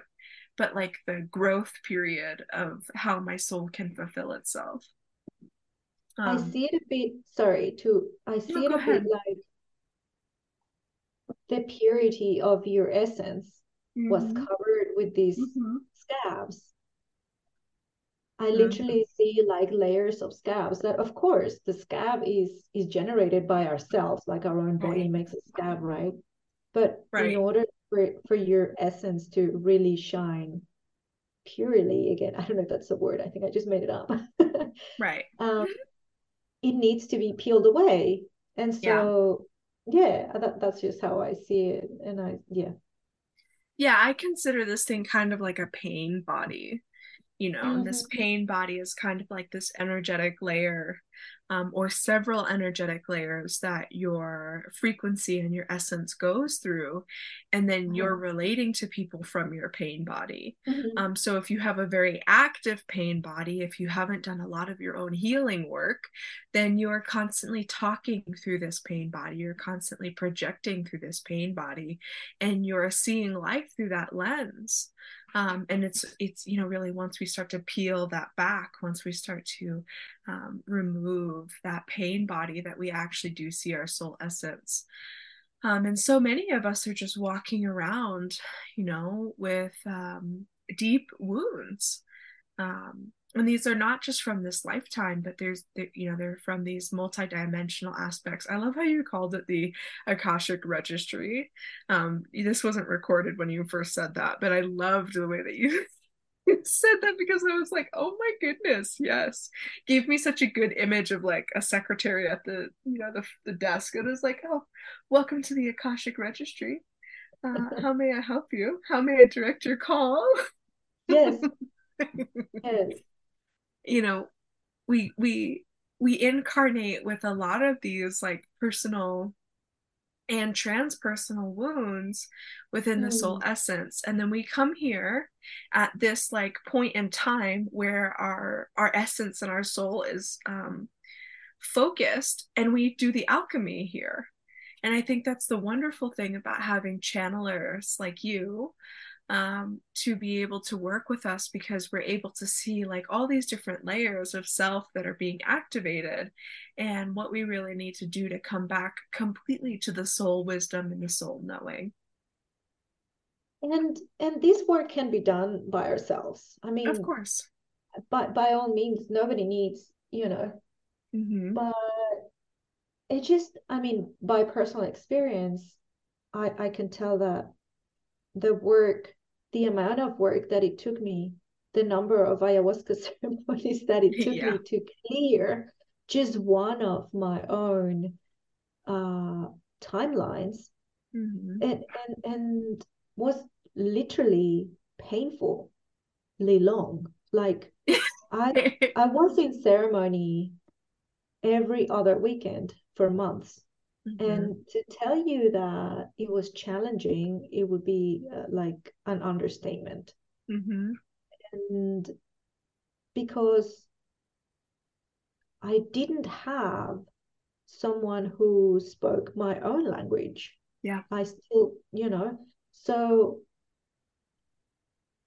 S2: but like the growth period of how my soul can fulfill itself
S3: um, i see it a bit sorry to i see no, it a ahead. bit like the purity of your essence mm-hmm. was covered with these mm-hmm. scabs I mm-hmm. literally see like layers of scabs that of course the scab is is generated by ourselves, like our own body right. makes a scab, right? But right. in order for for your essence to really shine purely again, I don't know if that's a word, I think I just made it up.
S2: right.
S3: Um it needs to be peeled away. And so yeah, yeah that, that's just how I see it. And I yeah.
S2: Yeah, I consider this thing kind of like a pain body you know mm-hmm. this pain body is kind of like this energetic layer um, or several energetic layers that your frequency and your essence goes through and then mm-hmm. you're relating to people from your pain body mm-hmm. um, so if you have a very active pain body if you haven't done a lot of your own healing work then you're constantly talking through this pain body you're constantly projecting through this pain body and you're seeing life through that lens um, and it's it's you know really once we start to peel that back once we start to um, remove that pain body that we actually do see our soul essence. Um, and so many of us are just walking around you know with um, deep wounds. Um, and these are not just from this lifetime but there's you know they're from these multidimensional aspects. I love how you called it the akashic registry. Um this wasn't recorded when you first said that but i loved the way that you said that because i was like oh my goodness yes. Gave me such a good image of like a secretary at the you know the, the desk. And it was like oh welcome to the akashic registry. Uh, how may i help you? How may i direct your call?
S3: Yes. Yes
S2: you know we we we incarnate with a lot of these like personal and transpersonal wounds within mm. the soul mm. essence and then we come here at this like point in time where our our essence and our soul is um focused and we do the alchemy here and i think that's the wonderful thing about having channelers like you um, to be able to work with us because we're able to see like all these different layers of self that are being activated and what we really need to do to come back completely to the soul wisdom and the soul knowing.
S3: And and this work can be done by ourselves. I mean
S2: of course.
S3: but by all means nobody needs you know. Mm-hmm. but it just i mean by personal experience i i can tell that the work, the amount of work that it took me, the number of ayahuasca ceremonies that it took yeah. me to clear just one of my own uh, timelines, mm-hmm. and and and was literally painfully long. Like I I was in ceremony every other weekend for months Mm-hmm. And to tell you that it was challenging, it would be uh, like an understatement. Mm-hmm. And because I didn't have someone who spoke my own language.
S4: Yeah.
S3: I still, you know, so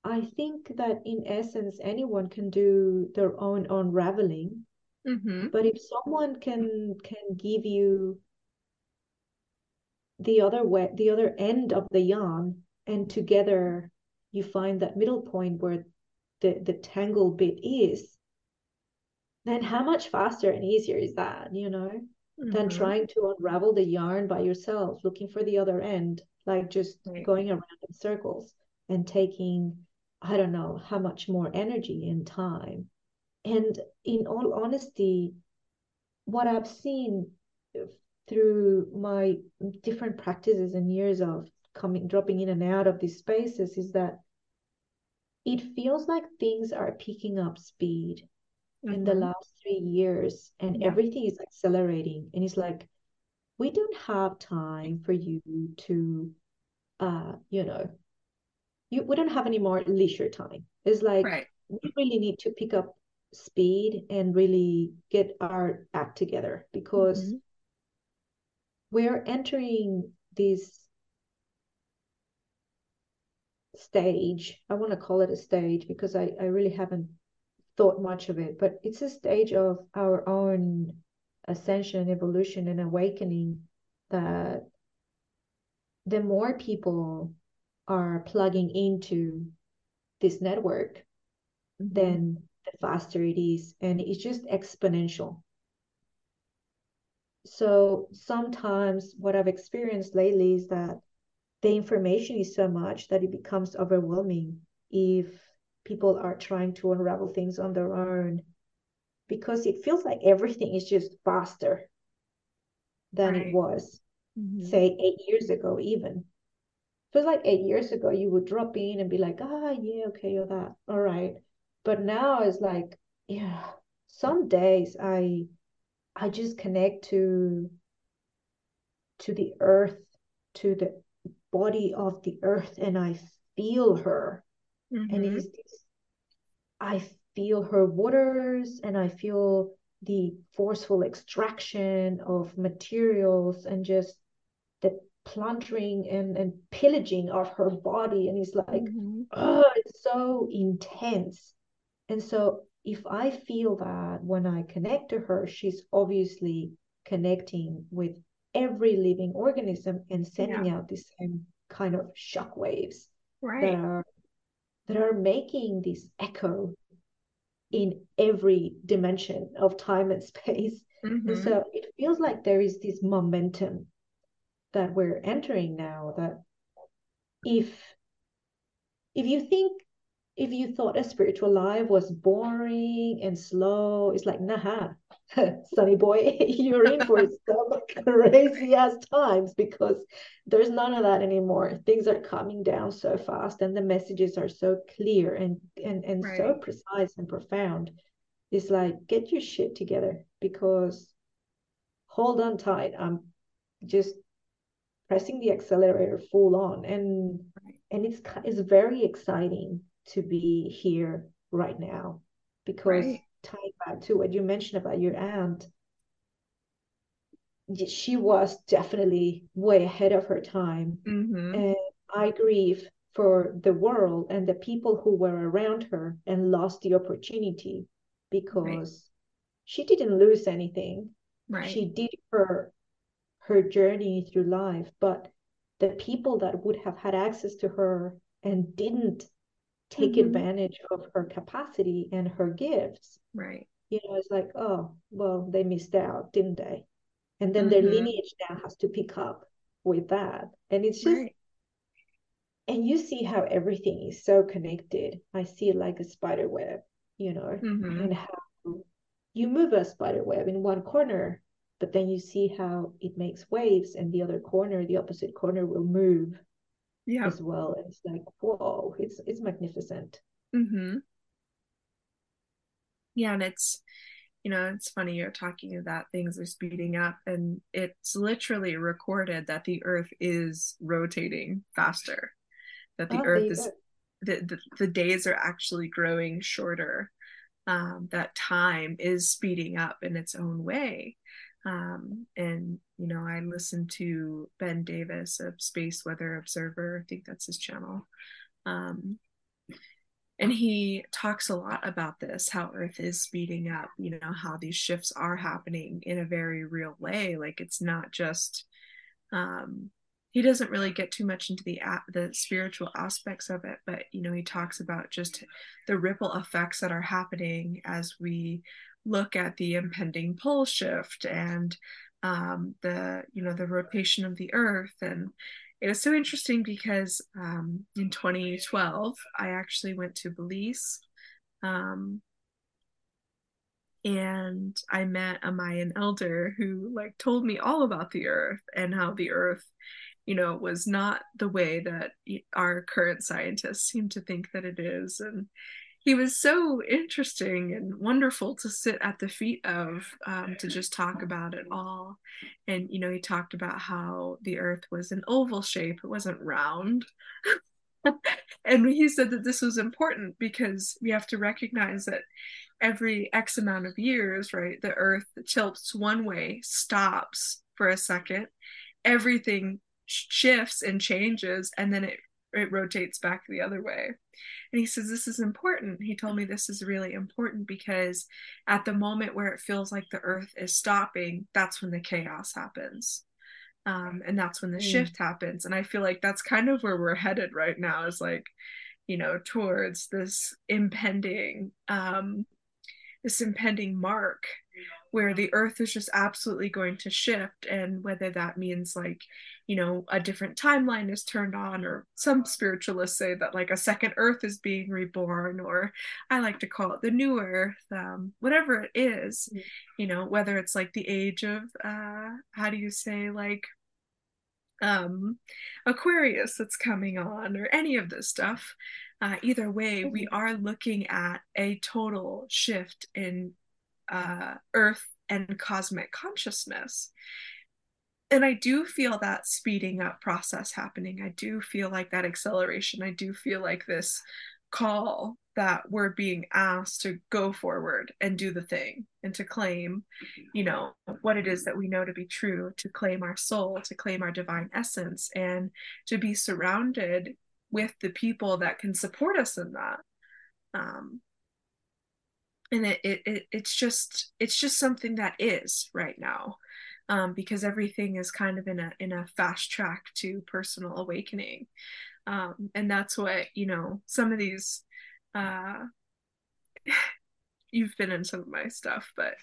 S3: I think that in essence, anyone can do their own unraveling.
S4: Mm-hmm.
S3: But if someone can can give you the other way, the other end of the yarn, and together you find that middle point where the the tangle bit is, then how much faster and easier is that, you know, mm-hmm. than trying to unravel the yarn by yourself, looking for the other end, like just right. going around in circles and taking I don't know how much more energy and time. And in all honesty, what I've seen through my different practices and years of coming dropping in and out of these spaces is that it feels like things are picking up speed mm-hmm. in the mm-hmm. last three years and yeah. everything is accelerating and it's like we don't have time for you to uh you know you we don't have any more leisure time it's like
S4: right.
S3: we really need to pick up speed and really get our act together because mm-hmm. We're entering this stage i want to call it a stage because I, I really haven't thought much of it but it's a stage of our own ascension and evolution and awakening that the more people are plugging into this network, mm-hmm. then the faster it is. And it's just exponential. So sometimes what I've experienced lately is that the information is so much that it becomes overwhelming if people are trying to unravel things on their own because it feels like everything is just faster than right. it was mm-hmm. say eight years ago even feels like eight years ago you would drop in and be like ah yeah okay or that all right but now it's like yeah some days i i just connect to to the earth to the body of the earth and i feel her mm-hmm. and it's this, i feel her waters and i feel the forceful extraction of materials and just the plundering and, and pillaging of her body and it's like mm-hmm. oh it's so intense and so if i feel that when i connect to her she's obviously connecting with every living organism and sending yeah. out the same kind of shock waves
S4: right.
S3: that are that are making this echo in every dimension of time and space mm-hmm. and so it feels like there is this momentum that we're entering now that if if you think if you thought a spiritual life was boring and slow it's like nah sonny boy you're in for some crazy ass times because there's none of that anymore. Things are coming down so fast and the messages are so clear and and, and right. so precise and profound. It's like get your shit together because hold on tight. I'm just pressing the accelerator full on and and it's it's very exciting to be here right now because right. tying back to what you mentioned about your aunt she was definitely way ahead of her time
S4: mm-hmm.
S3: and i grieve for the world and the people who were around her and lost the opportunity because right. she didn't lose anything
S4: right.
S3: she did her her journey through life, but the people that would have had access to her and didn't take mm-hmm. advantage of her capacity and her gifts.
S4: Right.
S3: You know, it's like, oh, well, they missed out, didn't they? And then mm-hmm. their lineage now has to pick up with that. And it's just, right. and you see how everything is so connected. I see it like a spider web, you know,
S4: mm-hmm.
S3: and how you move a spider web in one corner but then you see how it makes waves and the other corner the opposite corner will move
S4: yeah.
S3: as well and it's like whoa it's it's magnificent
S4: mm-hmm. yeah and it's you know it's funny you're talking about things are speeding up and it's literally recorded that the earth is rotating faster that the oh, earth is the, the, the days are actually growing shorter
S2: um, that time is speeding up in its own way. Um, and you know, I listen to Ben Davis, a space weather observer. I think that's his channel. Um, and he talks a lot about this how earth is speeding up you know how these shifts are happening in a very real way like it's not just um he doesn't really get too much into the the spiritual aspects of it but you know he talks about just the ripple effects that are happening as we look at the impending pole shift and um, the you know the rotation of the earth. And it was so interesting because um, in 2012 i actually went to belize um, and i met a mayan elder who like told me all about the earth and how the earth you know was not the way that our current scientists seem to think that it is. And he was so interesting and wonderful to sit at the feet of um, to just talk about it all. And you know he talked about how the earth was an oval shape it wasn't round. And he said that this was important because we have to recognize that every x amount of years right the earth tilts one way stops for a second everything shifts and changes and then it it rotates back the other way. And he says, This is important. He told me this is really important because at the moment where it feels like the earth is stopping, that's when the chaos happens. Um, and that's when the mm. shift happens. And I feel like that's kind of where we're headed right now is like, you know, towards this impending, um, this impending mark where the earth is just absolutely going to shift and whether that means like you know a different timeline is turned on or some spiritualists say that like a second earth is being reborn or i like to call it the new earth um, whatever it is mm-hmm. you know whether it's like the age of uh how do you say like um aquarius that's coming on or any of this stuff uh, either way mm-hmm. we are looking at a total shift in uh, earth and cosmic consciousness and I do feel that speeding up process happening. I do feel like that acceleration. I do feel like this call that we're being asked to go forward and do the thing and to claim, you know, what it is that we know to be true, to claim our soul, to claim our divine essence, and to be surrounded with the people that can support us in that. Um, and it, it, it it's just it's just something that is right now um, because everything is kind of in a in a fast track to personal awakening. Um, and that's what you know some of these uh, you've been in some of my stuff but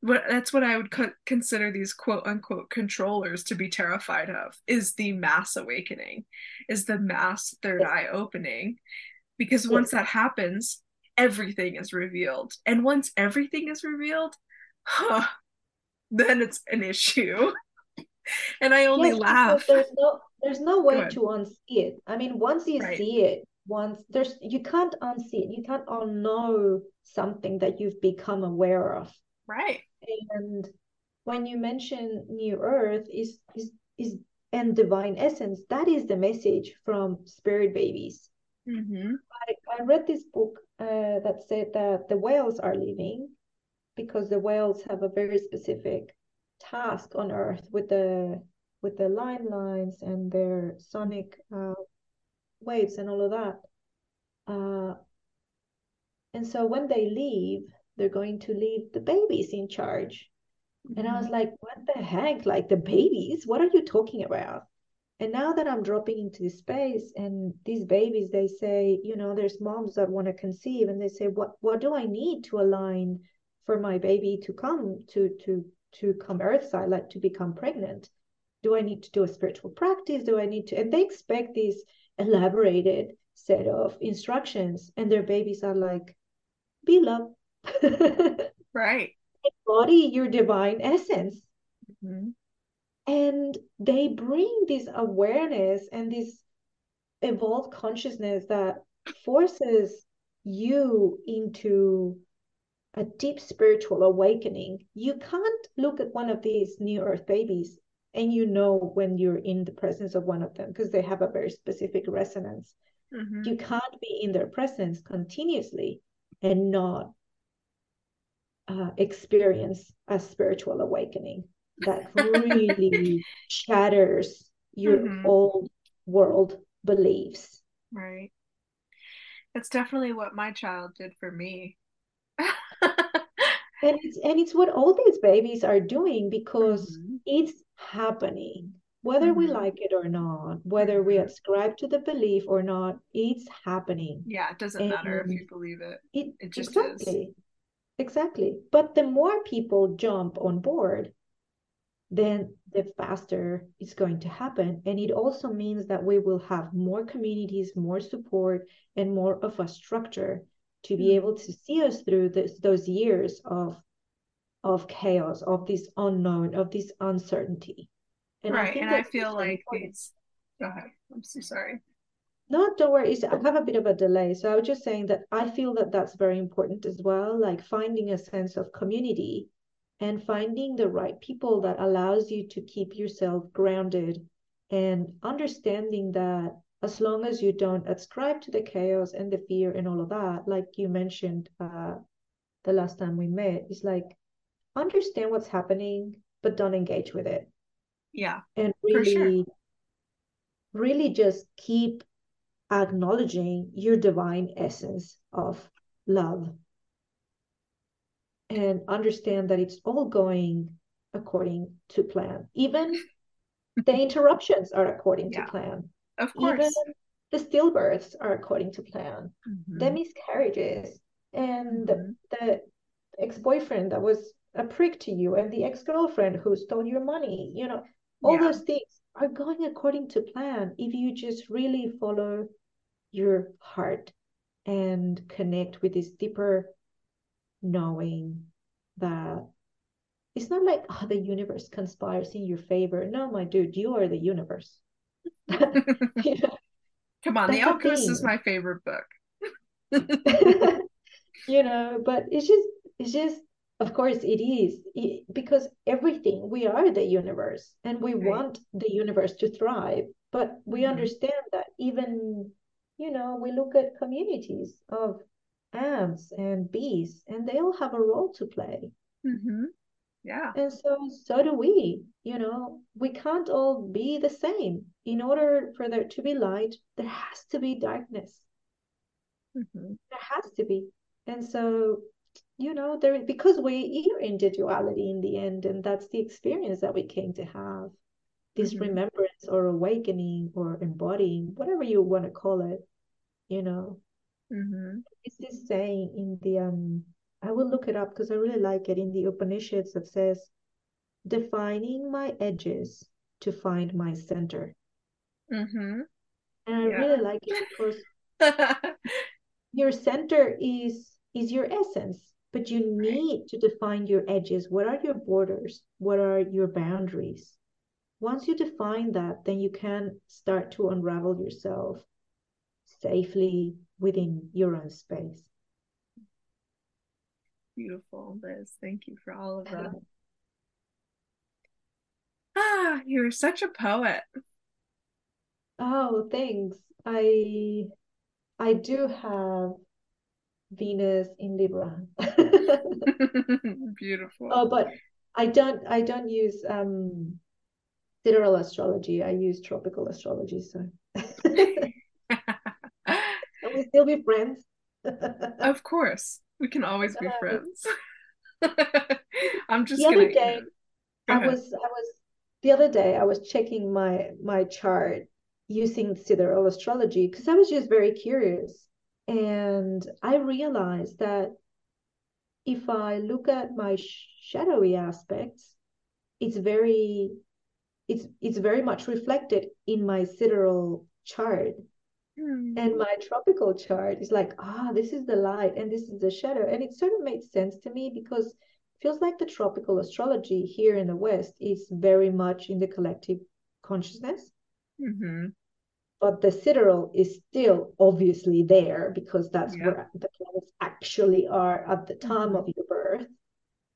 S2: what that's what i would co- consider these quote unquote controllers to be terrified of is the mass awakening is the mass third eye opening. Because once that happens everything is revealed and once everything is revealed huh, then it's an issue. and I only yes, laugh.
S3: There's no there's no way to unsee it. I mean, once you right. see it, once there's you can't unsee it. You can't unknow something that you've become aware of.
S2: Right.
S3: And when you mention new earth is is is and divine essence, that is the message from spirit babies.
S2: Mm-hmm.
S3: I, I read this book uh, that said that the whales are leaving because the whales have a very specific task on Earth with the with the line lines and their sonic uh, waves and all of that. Uh, and so when they leave, they're going to leave the babies in charge. Mm-hmm. And I was mm-hmm. like, what the heck? Like the babies? What are you talking about? And now that I'm dropping into this space and these babies, they say, you know, there's moms that want to conceive and they say, what what do I need to align for my baby to come to to to come earthside like to become pregnant? Do i need to do a spiritual practice? Do i need to? And they expect this elaborated set of instructions and their babies are like be love
S2: right.
S3: Embody your divine essence.
S2: Mm-hmm.
S3: And they bring this awareness and this evolved consciousness that forces you into a deep spiritual awakening, you can't look at one of these new earth babies and you know when you're in the presence of one of them because they have a very specific resonance.
S2: Mm-hmm.
S3: You can't be in their presence continuously and not uh, experience a spiritual awakening that really shatters your
S4: Mhm.
S3: old world beliefs.
S4: Right. That's definitely what my child did for me.
S3: And it's and it's what all these babies are doing because
S4: Mhm.
S3: it's happening. Whether we
S4: Mhm.
S3: like it or not, whether we
S4: Mhm.
S3: ascribe to the belief or not, it's happening.
S4: Yeah, it doesn't matter if you believe it.
S3: it
S4: It just is.
S3: exactly. Exactly. But the more people jump on board, then the faster it's going to happen. And it also means that we will have more communities, more support, and more of a structure to be
S4: Mhm.
S3: able to see us through this, those years of of chaos, of this unknown, of this uncertainty. And
S4: Right.
S3: think
S4: And I feel like
S3: important.
S4: these. Go ahead. I'm so sorry.
S3: No, don't worry. It's- I have a bit of a delay. So I was just saying that I feel that that's very important as well, like finding a sense of community and finding the right people that allows you to keep yourself grounded and understanding that as long as you don't ascribe to the chaos and the fear and all of that, like you mentioned uh, the last time we met, is like understand what's happening, but don't engage with it.
S4: Yeah,
S3: And
S4: for sure.
S3: really, really just keep acknowledging your divine essence of love and understand that it's all going according to plan. Even the interruptions are according to plan.
S4: Of
S3: Even
S4: course.
S3: the stillbirths are according to plan. The
S4: Mhm.
S3: miscarriages and
S4: Mhm.
S3: the, the ex-boyfriend that was a prick to you and the ex-girlfriend who stole your money, you know, all
S4: Yeah.
S3: those things are going according to plan if you just really follow your heart and connect with this deeper knowing that it's not like oh, the universe conspires in your favor. No, my dude, you are the universe. You know,
S4: Come on, The Alchemist is my favorite book.
S3: you know, but it's just, it's just, of course, it is it- because everything we are the universe and we
S4: Right.
S3: want the universe to thrive. But we
S4: Mhm.
S3: understand that even, you know, we look at communities of ants and bees, and they all have a role to play.
S4: hmm Yeah.
S3: And so, so do we. You know, we can't all be the same. In order for there to be light, there has to be darkness.
S4: hmm
S3: There has to be. And so, you know, there because we are individuality in the end, and that's the experience that we came to have. This
S4: Mhm.
S3: remembrance or awakening or embodying, whatever you want to call it, you know.
S4: Hmm
S3: It's this saying in the um I will look it up because I really like it in the Upanishads that says, defining my edges to find my center.
S4: Mm-hmm.
S3: And I
S4: Yeah.
S3: really like it because your center is is your essence but you need to define your edges what are your borders what are your boundaries once you define that then you can start to unravel yourself safely within your own space
S4: Beautiful, Liz. Thank you for all of that. Ah, you're such a poet.
S3: oh thanks i i do have venus in libra
S4: Beautiful.
S3: oh but i don't i don't use um sidereal astrology i use tropical astrology so we still be friends?
S4: Of course, we can always be
S3: Uh,
S4: friends. I'm just
S3: the other
S4: gonna, you
S3: day,
S4: know, go
S3: I was I was the other day I was checking my my chart using sidereal astrology because I was just very curious, and I realized that if I look at my shadowy aspects, it's very it's it's very much reflected in my sidereal chart.
S4: Hmm.
S3: And my tropical chart is like, ah, this is the light and this is the shadow. And it sort of made sense to me because it feels like the tropical astrology here in the West is very much in the collective consciousness.
S4: Mhm.
S3: But the sidereal is still obviously there because that's
S4: Yep.
S3: where the planets actually are at the time
S4: Mhm.
S3: of your birth,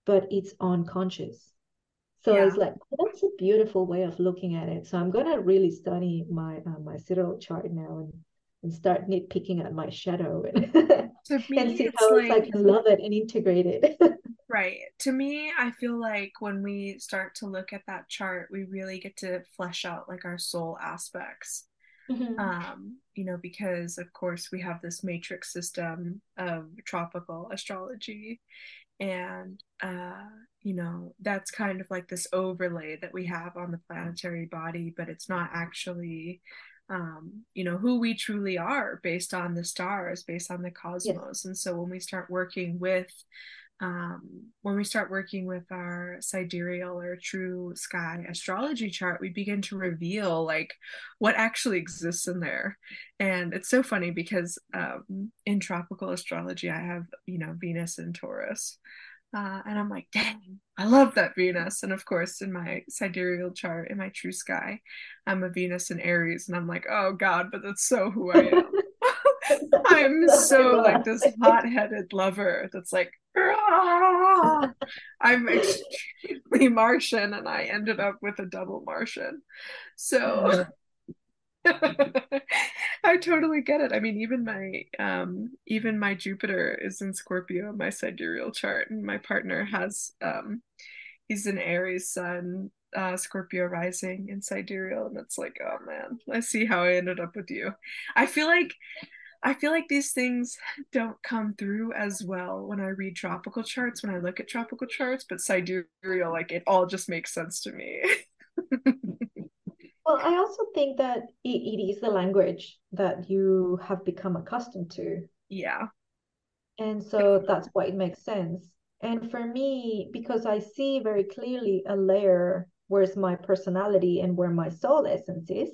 S3: but it's unconscious. So
S4: Yeah.
S3: it's like oh, that's a beautiful way of looking at it. So I'm gonna really study my uh, my sidereal chart now and and start nitpicking at my shadow and
S4: To
S3: and see how else I
S4: like,
S3: can love it and integrate it.
S2: Right. To me, I feel like when we start to look at that chart, we really get to flesh out like our soul aspects.
S3: Mhm.
S2: Um, you know, because of course we have this matrix system of tropical astrology and uh you know that's kind of like this overlay that we have on the planetary body but it's not actually um you know who we truly are based on the stars based on the cosmos and so when we start working with um, when we start working with our sidereal or true sky astrology chart, we begin to reveal like what actually exists in there. And it's so funny because um, in tropical astrology, I have, you know, Venus in Taurus. Uh, and I'm like, dang, I love that Venus. And of course, in my sidereal chart, in my true sky, I'm a Venus in Aries. And I'm like, oh God, but that's so who I am. I'm so like this hot-headed lover that's like "Ah." I'm extremely Martian and I ended up with a double Martian. So I totally get it. I mean, even my um even my Jupiter is in Scorpio, my sidereal chart, and my partner has um he's an Aries sun, uh Scorpio rising in sidereal, and it's like, oh man, I see how I ended up with you. I feel like I feel like these things don't come through as well when I read tropical charts, when I look at tropical charts, but sidereal, like it all just makes sense to me.
S3: Well, I also think that it, it is the language that you have become accustomed to.
S2: yeah.
S3: And so that's why it makes sense. And for me, because I see very clearly a layer where's my personality and where my soul essence is,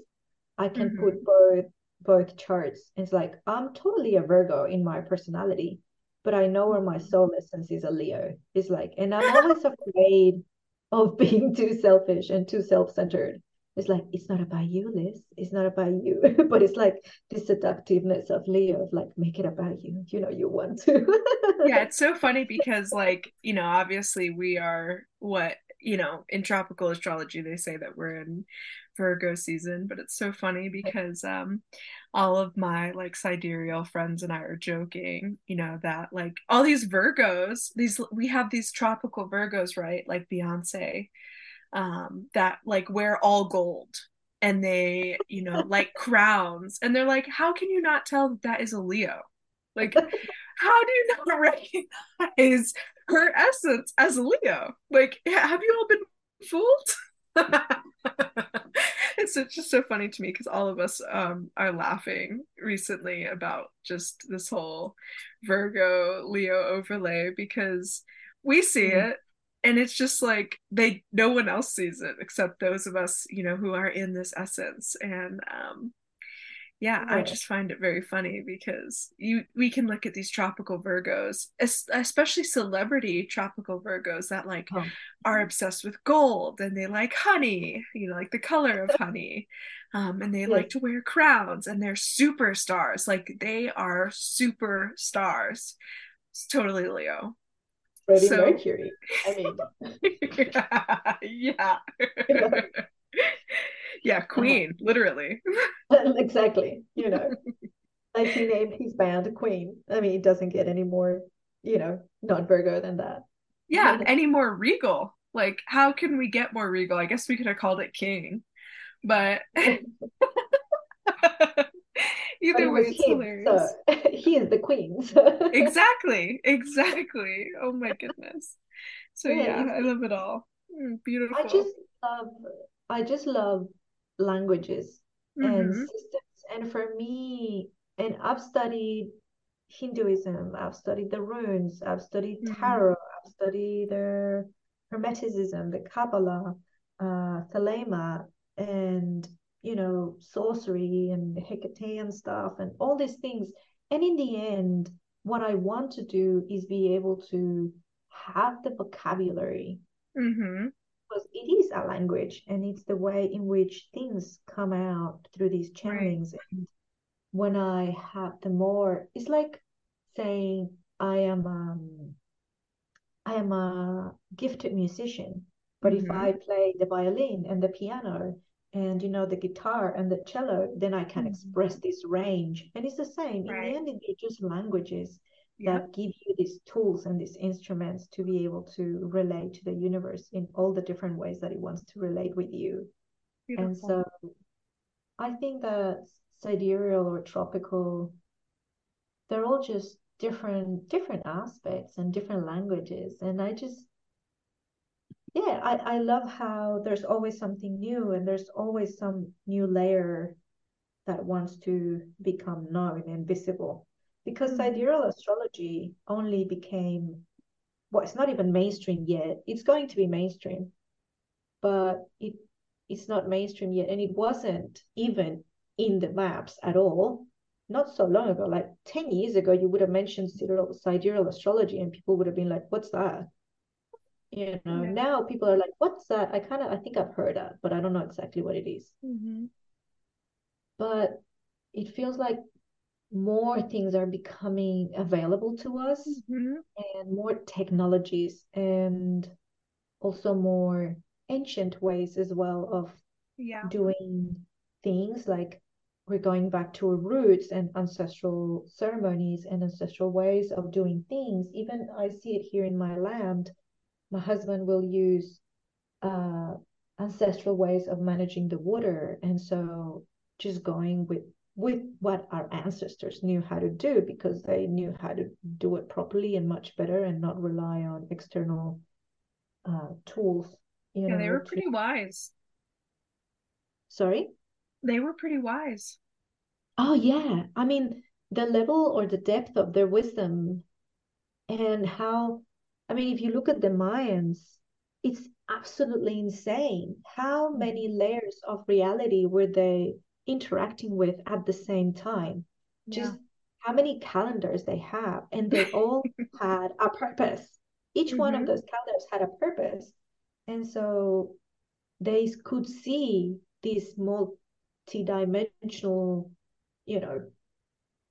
S3: I can
S2: Mhm.
S3: put both both charts. It's like I'm totally a Virgo in my personality, but I know where my soul essence is a Leo. It's like, and I'm always afraid of being too selfish and too self-centered. It's like it's not about you, Liz. It's not about you. but it's like this seductiveness of Leo of like make it about you. You know you want to.
S2: yeah, it's so funny because like, you know, obviously we are what, you know, in tropical astrology they say that we're in Virgo season, but it's so funny because um all of my like sidereal friends and I are joking, you know, that like all these Virgos, these we have these tropical Virgos, right? Like Beyonce, um, that like wear all gold and they, you know, like crowns, and they're like, how can you not tell that that is a Leo? Like, how do you not recognize her essence as a Leo? Like, have you all been fooled? it's just so funny to me because all of us um, are laughing recently about just this whole Virgo Leo overlay because we see
S3: Mhm.
S2: it and it's just like they no one else sees it except those of us you know who are in this essence. And um yeah i just find it very funny because you we can look at these tropical virgos especially celebrity tropical virgos that like
S3: Oh.
S2: are obsessed with gold and they like honey you know like the color of honey. Um, and they like to wear crowns and they're superstars. Like they are superstars. It's totally leo
S3: Freddie
S2: So-
S3: Mercury. I mean,
S2: yeah.
S3: You know?
S2: yeah, queen, literally.
S3: exactly. You know, like he named his band Queen. I mean, it doesn't get any more, you know, non Virgo than that.
S2: Yeah, any more regal. Like, how can we get more regal? I guess we could have called it king. But either way, it's
S3: him,
S2: hilarious.
S3: so he is the queen. So.
S2: Exactly, exactly. Oh my goodness. So
S3: Yeah,
S2: yeah, I love it all. Mm, beautiful.
S3: I just love, I just love languages and
S2: Mhm.
S3: systems. And for me, and I've studied Hinduism, I've studied the runes, I've studied
S2: Mhm.
S3: tarot, I've studied the Hermeticism, the Kabbalah, uh, Thelema, and you know, sorcery and Hecatean stuff and all these things. And in the end, what I want to do is be able to have the vocabulary
S2: Mhm.
S3: because it is a language and it's the way in which things come out through these
S2: Right.
S3: And when I have the more, it's like saying I am um I am a gifted musician, but if
S2: Mhm.
S3: I play the violin and the piano and you know the guitar and the cello, then I can
S2: Mhm.
S3: express this range. And it's the same. In the end, they're just languages.
S4: Yeah.
S3: that give you these tools and these instruments to be able to relate to the universe in all the different ways that it wants to relate with you. And so I think that sidereal or tropical, they're all just different different aspects and different languages. And I just yeah, I, I love how there's always something new and there's always some new layer that wants to become known and visible. Because
S4: Mhm.
S3: sidereal astrology only became, well, it's not even mainstream yet. It's going to be mainstream, but it it's not mainstream yet. And it wasn't even in the maps at all. Not so long ago, like 10 years ago, you would have mentioned sidereal, sidereal astrology and people would have been like, what's that? You know,
S4: Yeah.
S3: now people are like, what's that? I kind of, I think I've heard that, but I don't know exactly what it is.
S4: Mhm.
S3: But it feels like more things are becoming available to us
S4: Mhm.
S3: and more technologies and also more ancient ways as well of
S4: Yeah.
S3: doing things like we're going back to our roots and ancestral ceremonies and ancestral ways of doing things. Even I see it here in my land. My husband will use uh, ancestral ways of managing the water, and so just going with with what our ancestors knew how to do because they knew how to do it properly and much better, and not rely on external uh, tools. You
S4: Yeah,
S3: know,
S4: they were
S3: to-
S4: pretty wise.
S3: sorry.
S4: They were pretty wise.
S3: Oh yeah. I mean, the level or the depth of their wisdom and how, I mean, if you look at the Mayans, it's absolutely insane. How many layers of reality were they interacting with at the same time?
S4: Yeah.
S3: Just how many calendars they have, and they all had a purpose. Each one of
S4: Mhm.
S3: those calendars had a purpose. And so they could see this multi-dimensional, you know,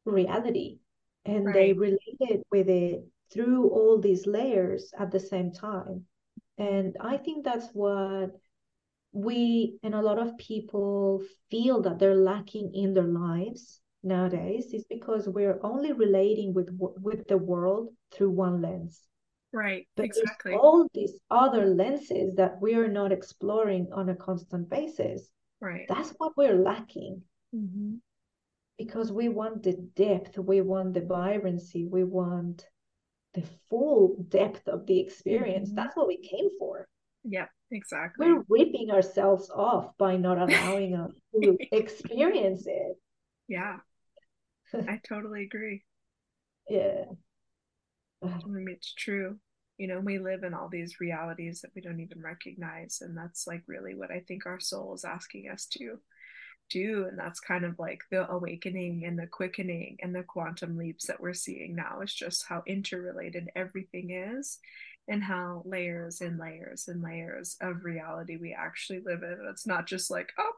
S3: reality. And they related with it through all these layers at the same time. And I think that's what we and a lot of people feel that they're lacking in their lives nowadays is because we're only relating with with the world through one lens.
S4: Right.
S3: But
S4: Exactly.
S3: all these other lenses that we are not exploring on a constant basis.
S4: Right.
S3: That's what we're lacking
S4: Mhm.
S3: because we want the depth, we want the vibrancy, we want the full depth of the experience.
S4: Mhm.
S3: That's what we came for.
S4: Yeah, Exactly.
S3: We're ripping ourselves off by not allowing us to experience it.
S4: Yeah. I totally agree.
S3: Yeah.
S4: I mean, it's true. You know, we live in all these realities that we don't even recognize. And that's like really what I think our soul is asking us to do. And that's kind of like the awakening and the quickening and the quantum leaps that we're seeing now is just how interrelated everything is and how layers and layers and layers of reality we actually live in. It's not just like, oh,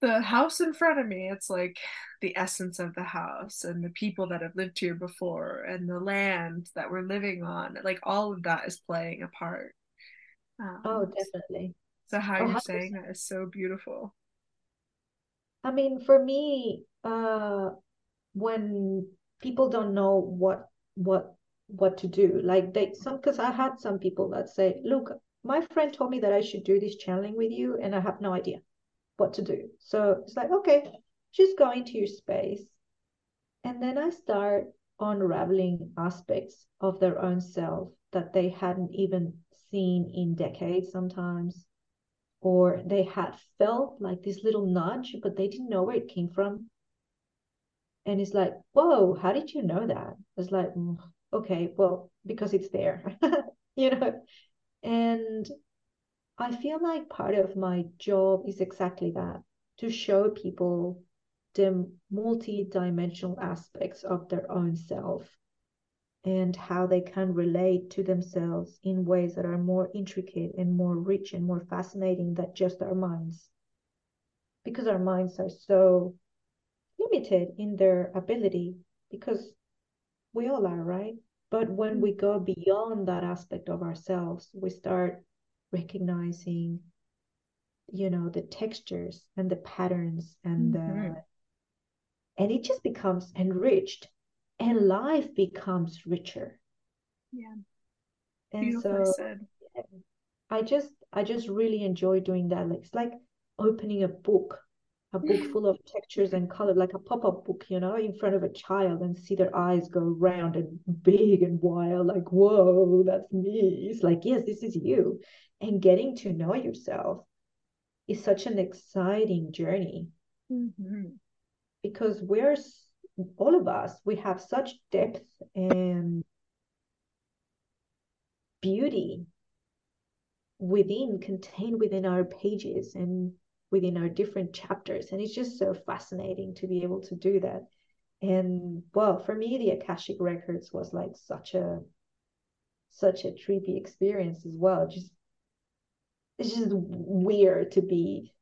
S4: the house in front of me it's like the essence of the house and the people that have lived here before and the land that we're living on like all of that is playing a part um,
S3: Oh, definitely.
S4: so how
S3: Oh,
S4: you're
S3: 100%.
S4: saying that is so beautiful
S3: I mean, for me, uh, when people don't know what what what to do, like they some because I had some people that say, "Look, my friend told me that I should do this channeling with you, and I have no idea what to do." So it's like, okay, just go into your space, and then I start unraveling aspects of their own self that they hadn't even seen in decades sometimes or they had felt like this little nudge, but they didn't know where it came from. And it's like, whoa, how did you know that? It's like, "Mm, okay, well, because it's there, you know? And I feel like part of my job is exactly that to show people the multi-dimensional aspects of their own self and how they can relate to themselves in ways that are more intricate and more rich and more fascinating than just our minds. Because our minds are so limited in their ability, because we all are, right? But when we go beyond that aspect of ourselves, we start recognizing, you know, the textures and the patterns and the
S4: Mhm.
S3: and it just becomes enriched and life becomes richer.
S2: Yeah.
S3: And
S2: Beautifully
S3: so
S2: said.
S3: I just I just really enjoy doing that. Like it's like opening a book, a book full of textures and color, like a pop-up book, you know, in front of a child and see their eyes go round and big and wild, like, whoa, that's me. It's like, yes, this is you. And getting to know yourself is such an exciting journey
S2: Mhm.
S3: because we're all of us, we have such depth and beauty within contained within our pages and within our different chapters. And it's just so fascinating to be able to do that. And well for me the akashic records was like such a such a trippy experience as well. Just it's just weird to be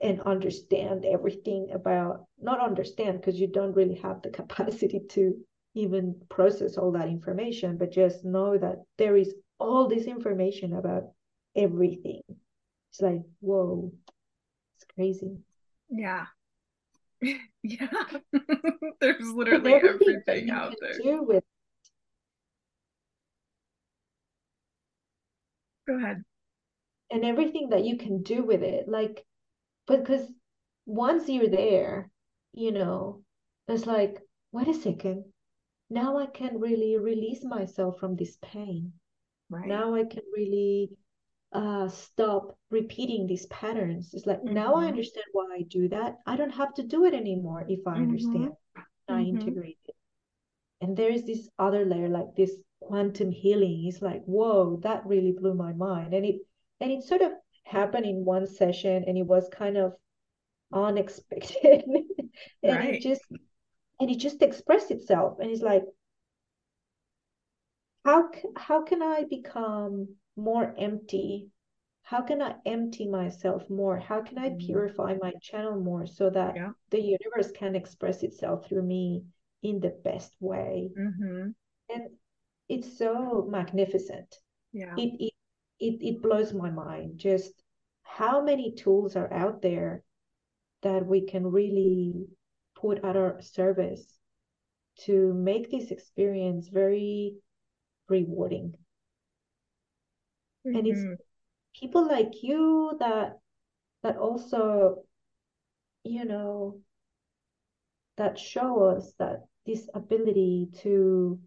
S3: and understand everything about not understand because you don't really have the capacity to even process all that information but just know that there is all this information about everything it's like whoa it's crazy
S2: Yeah. yeah. There's literally
S3: everything
S2: everything out there.
S3: do with
S2: Go ahead.
S3: and everything that you can do with it like because once you're there you know it's like wait a second. Now i can really release myself from this pain.
S2: Right.
S3: now i can really uh stop repeating these patterns. It's like now i
S2: Mhm.
S3: understand why i do that. I don't have to do it anymore if i understand i
S2: Mhm.
S3: integrate it. And there is this other layer like this quantum healing. It's like whoa that really blew my mind. And it and it sort of happened in one session and it was kind of unexpected and it just and it just expressed itself and it's like how how can i become more empty how can i empty myself more how can i
S2: Mhm.
S3: purify my channel more so that
S2: Yeah.
S3: the universe can express itself through me in the best way
S2: Mm-hmm.
S3: and it's so magnificent
S2: Yeah.
S3: it it it, blows my mind just how many tools are out there that we can really put at our service to make this experience very rewarding and it's
S2: Mhm.
S3: people like you that that also you know that show us that this ability to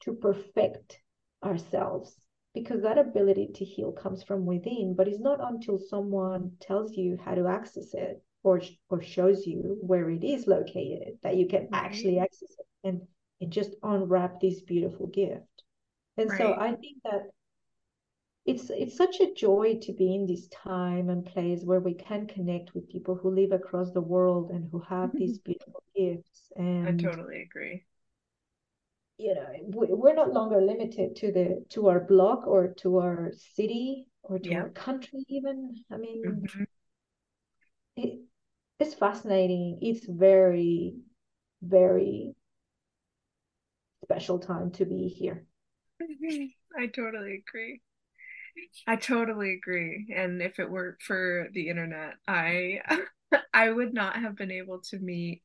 S3: to perfect ourselves because that ability to heal comes from within but it's not until someone tells you how to access it or or shows you where it is located that you can actually mm-hmm. access it and and just unwrap this beautiful gift. And so i think that it's it's such a joy to be in this time and place where we can connect with people who live across the world and who have these mm-hmm. beautiful gifts
S2: I totally agree.
S3: You know we- we're not longer limited to the to our block or to our city or to our country even i mean
S2: Mhm.
S3: it, it's fascinating it's very very special time to be here
S2: I totally agree. I totally agree. And if it weren't for the internet, I I would not have been able to meet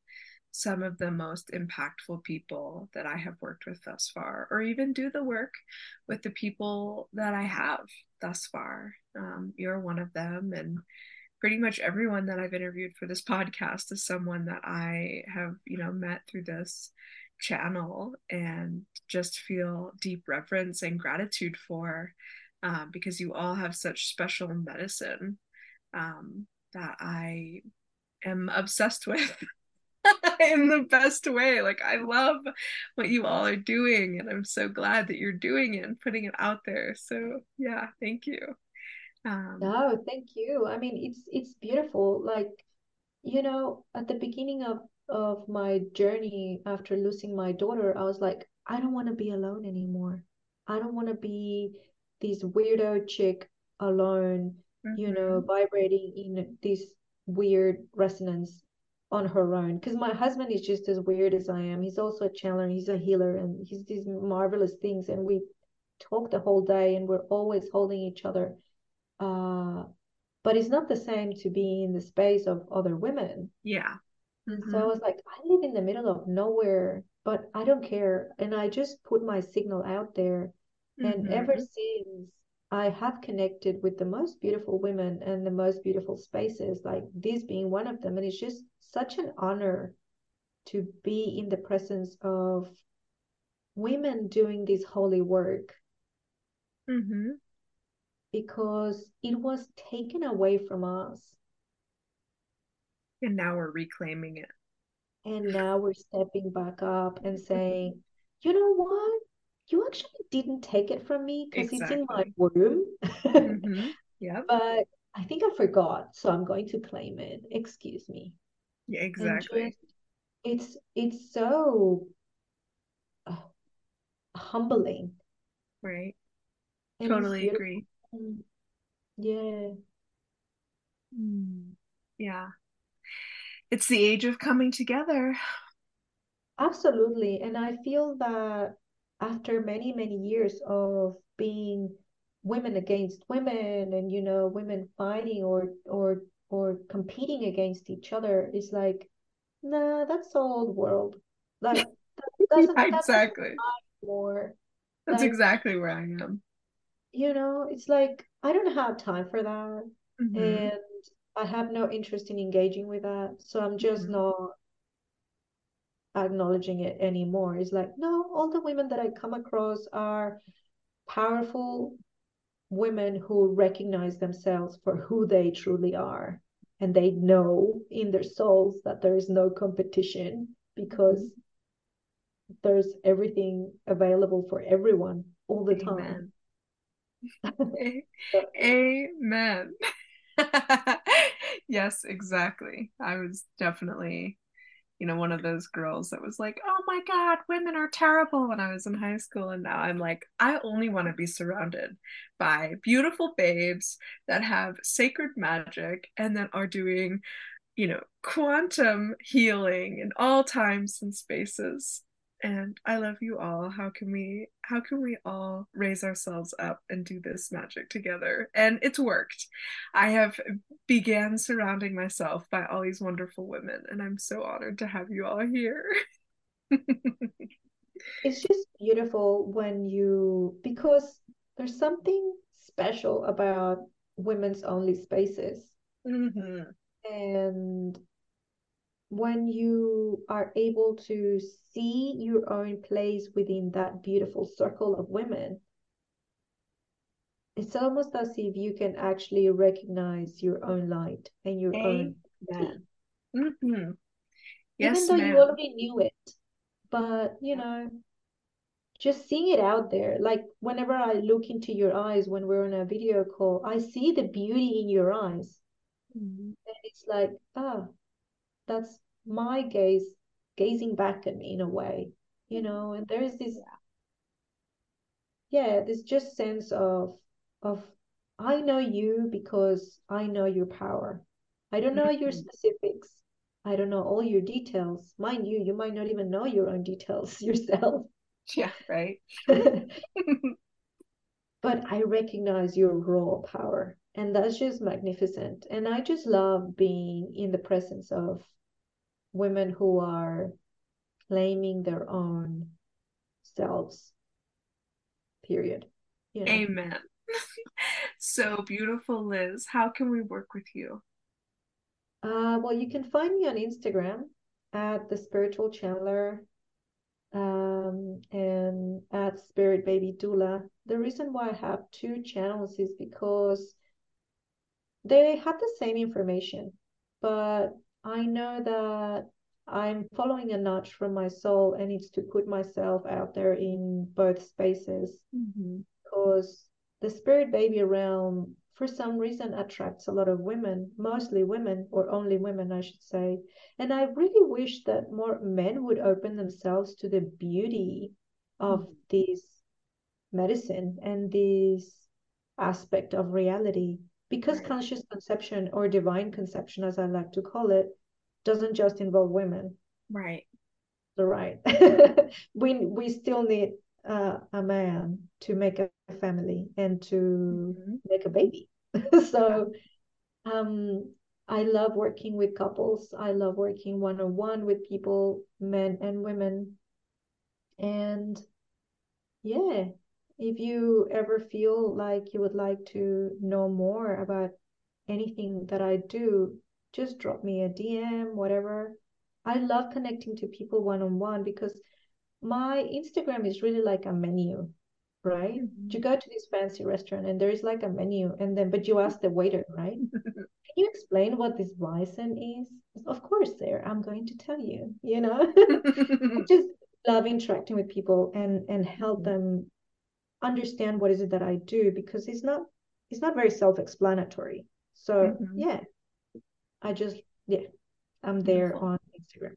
S2: some of the most impactful people that I have worked with thus far, or even do the work with the people that I have thus far. Um, you're one of them, and pretty much everyone that I've interviewed for this podcast is someone that I have, you know, met through this channel and just feel deep reverence and gratitude for um, because you all have such special medicine um, that I am obsessed with in the best way. Like, I love what you all are doing, and I'm so glad that you're doing it and putting it out there. So, yeah, thank you. Um,
S3: no thank you i mean it's it's beautiful like you know at the beginning of of my journey after losing my daughter i was like i don't want to be alone anymore i don't want to be this weirdo chick alone you know
S2: mhm,
S3: vibrating in this weird resonance on her own because my husband is just as weird as i am he's also a channeler he's a healer and he's these marvelous things and we talk the whole day and we're always holding each other uh but it's not the same to be in the space of other women
S2: yeah.
S3: Mm-hmm. So I was like, I live in the middle of nowhere, but I don't care. And I just put my signal out there. Mm-hmm. And ever since I have connected with the most beautiful women and the most beautiful spaces, like this being one of them. And it's just such an honor to be in the presence of women doing this holy work.
S2: Mm-hmm.
S3: Because it was taken away from us.
S2: And now we're reclaiming it.
S3: And now we're stepping back up and saying, you know what? you actually didn't take it from me because exactly. it's in my room.
S2: mm-hmm. Yeah.
S3: But I think I forgot, so I'm going to claim it. Excuse me.
S2: Yeah, exactly. Just,
S3: it's it's so uh, humbling.
S2: Right. And totally agree.
S3: Yeah.
S2: Mm. Yeah. It's the age of coming together.
S3: Absolutely. And I feel that after many many years of being women against women and you know women fighting or or or competing against each other is like nah that's old world like
S2: that doesn't, exactly more that's like, exactly where i am
S3: you know it's like i don't have time for that mm-hmm. and i have no interest in engaging with that so i'm just mm-hmm. not acknowledging it anymore. It's like, no, all the women that I come across are powerful women who recognize themselves for who they truly are. And they know in their souls that there is no competition because mm-hmm. there's everything available for everyone all the Amen.
S2: time. Amen. yes, exactly. I was definitely you know, one of those girls that was like, oh my God, women are terrible when I was in high school. And now I'm like, I only want to be surrounded by beautiful babes that have sacred magic and that are doing, you know, quantum healing in all times and spaces and I love you all. How can we how can we all raise ourselves up and do this magic together? And it's worked. I have began surrounding myself by all these wonderful women and I'm so honored to have you all here.
S3: it's just beautiful when you because there's something special about women's only spaces.
S2: Mm-hmm.
S3: And when you are able to see your own place within that beautiful circle of women, it's almost as if you can actually recognize your own light and your own man.
S2: Mm-hmm.
S3: Yes, Even though ma'am. you already knew it, but you know, just seeing it out there. Like whenever I look into your eyes when we're on a video call, I see the beauty in your eyes.
S2: Mm-hmm.
S3: And it's like, ah, that's my gaze gazing back at me in a way you know and there is this yeah. this just sense of of i know you because i know your power. I don't know your mm-hmm. specifics. I don't know all your details. Mind you you might not even know your own details yourself.
S2: Yeah right.
S3: But i recognize your raw power and that's just magnificent. And i just love being in the presence of women who are claiming their own selves period
S2: you know? amen. So beautiful liz. How can we work with you?
S3: Uh, well you can find me on instagram at the spiritual channeler um, and at spirit baby doula the reason why i have two channels is because they have the same information but I know that I'm following a nudge from my soul and it's to put myself out there in both spaces
S2: mm-hmm.
S3: because the spirit baby realm for some reason attracts a lot of women mostly women or only women i should say and i really wish that more men would open themselves to the beauty of mm-hmm. this medicine and this aspect of reality because right. conscious conception or divine conception as i like to call it doesn't just involve women
S2: right
S3: the right we we still need uh, a man to make a family and to mm-hmm. make a baby so um I love working with couples. I love working one on one with people, men and women. And yeah, if you ever feel like you would like to know more about anything that I do, just drop me a DM, whatever. I love connecting to people one on one because my Instagram is really like a menu, right?
S2: Mhm.
S3: You go to this fancy restaurant and there is like a menu, and then but you ask the waiter, right? Can you explain what this bison is? Of course, sir, I'm going to tell you, you know. I just love interacting with people and and help
S2: Mhm.
S3: them understand what is it that I do because it's not it's not very self-explanatory. So
S2: Mhm.
S3: yeah, I just yeah, I'm there
S2: Beautiful.
S3: on Instagram.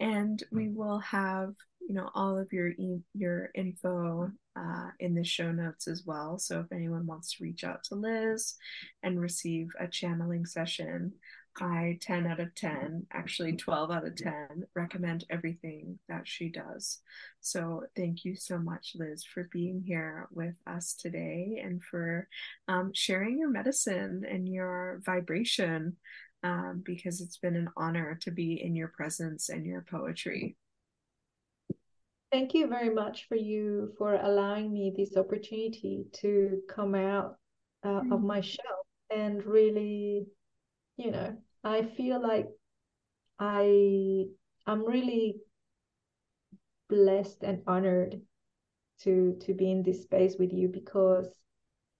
S2: and we will have you know all of your e- your info uh, in the show notes as well so if anyone wants to reach out to liz and receive a channeling session i 10 out of 10 actually 12 out of 10 recommend everything that she does so thank you so much liz for being here with us today and for um, sharing your medicine and your vibration um, because it's been an honor to be in your presence and your poetry.
S3: Thank you very much for you for allowing me this opportunity to come out uh, of my shell and really, you know, I feel like I I'm really blessed and honored to to be in this space with you because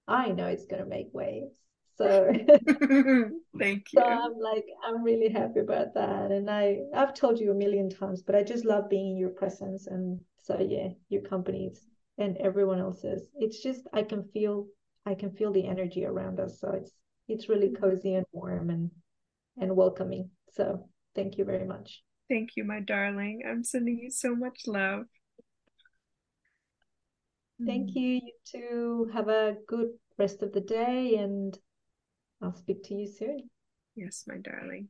S3: I know it's gonna make waves. So
S2: Thank you. so.
S3: I'm like I'm really happy about that. And I I've told you a million times, but I just love being in your presence and so yeah, your companies and everyone else's. It's just I can feel I can feel the energy around us. So it's it's really mm-hmm. cozy and warm and and welcoming. So thank you very much.
S2: Thank you, my darling. I'm sending you so much love.
S3: Thank you. You too. Have a good rest of the day and I'll speak to you soon.
S2: Yes, my darling.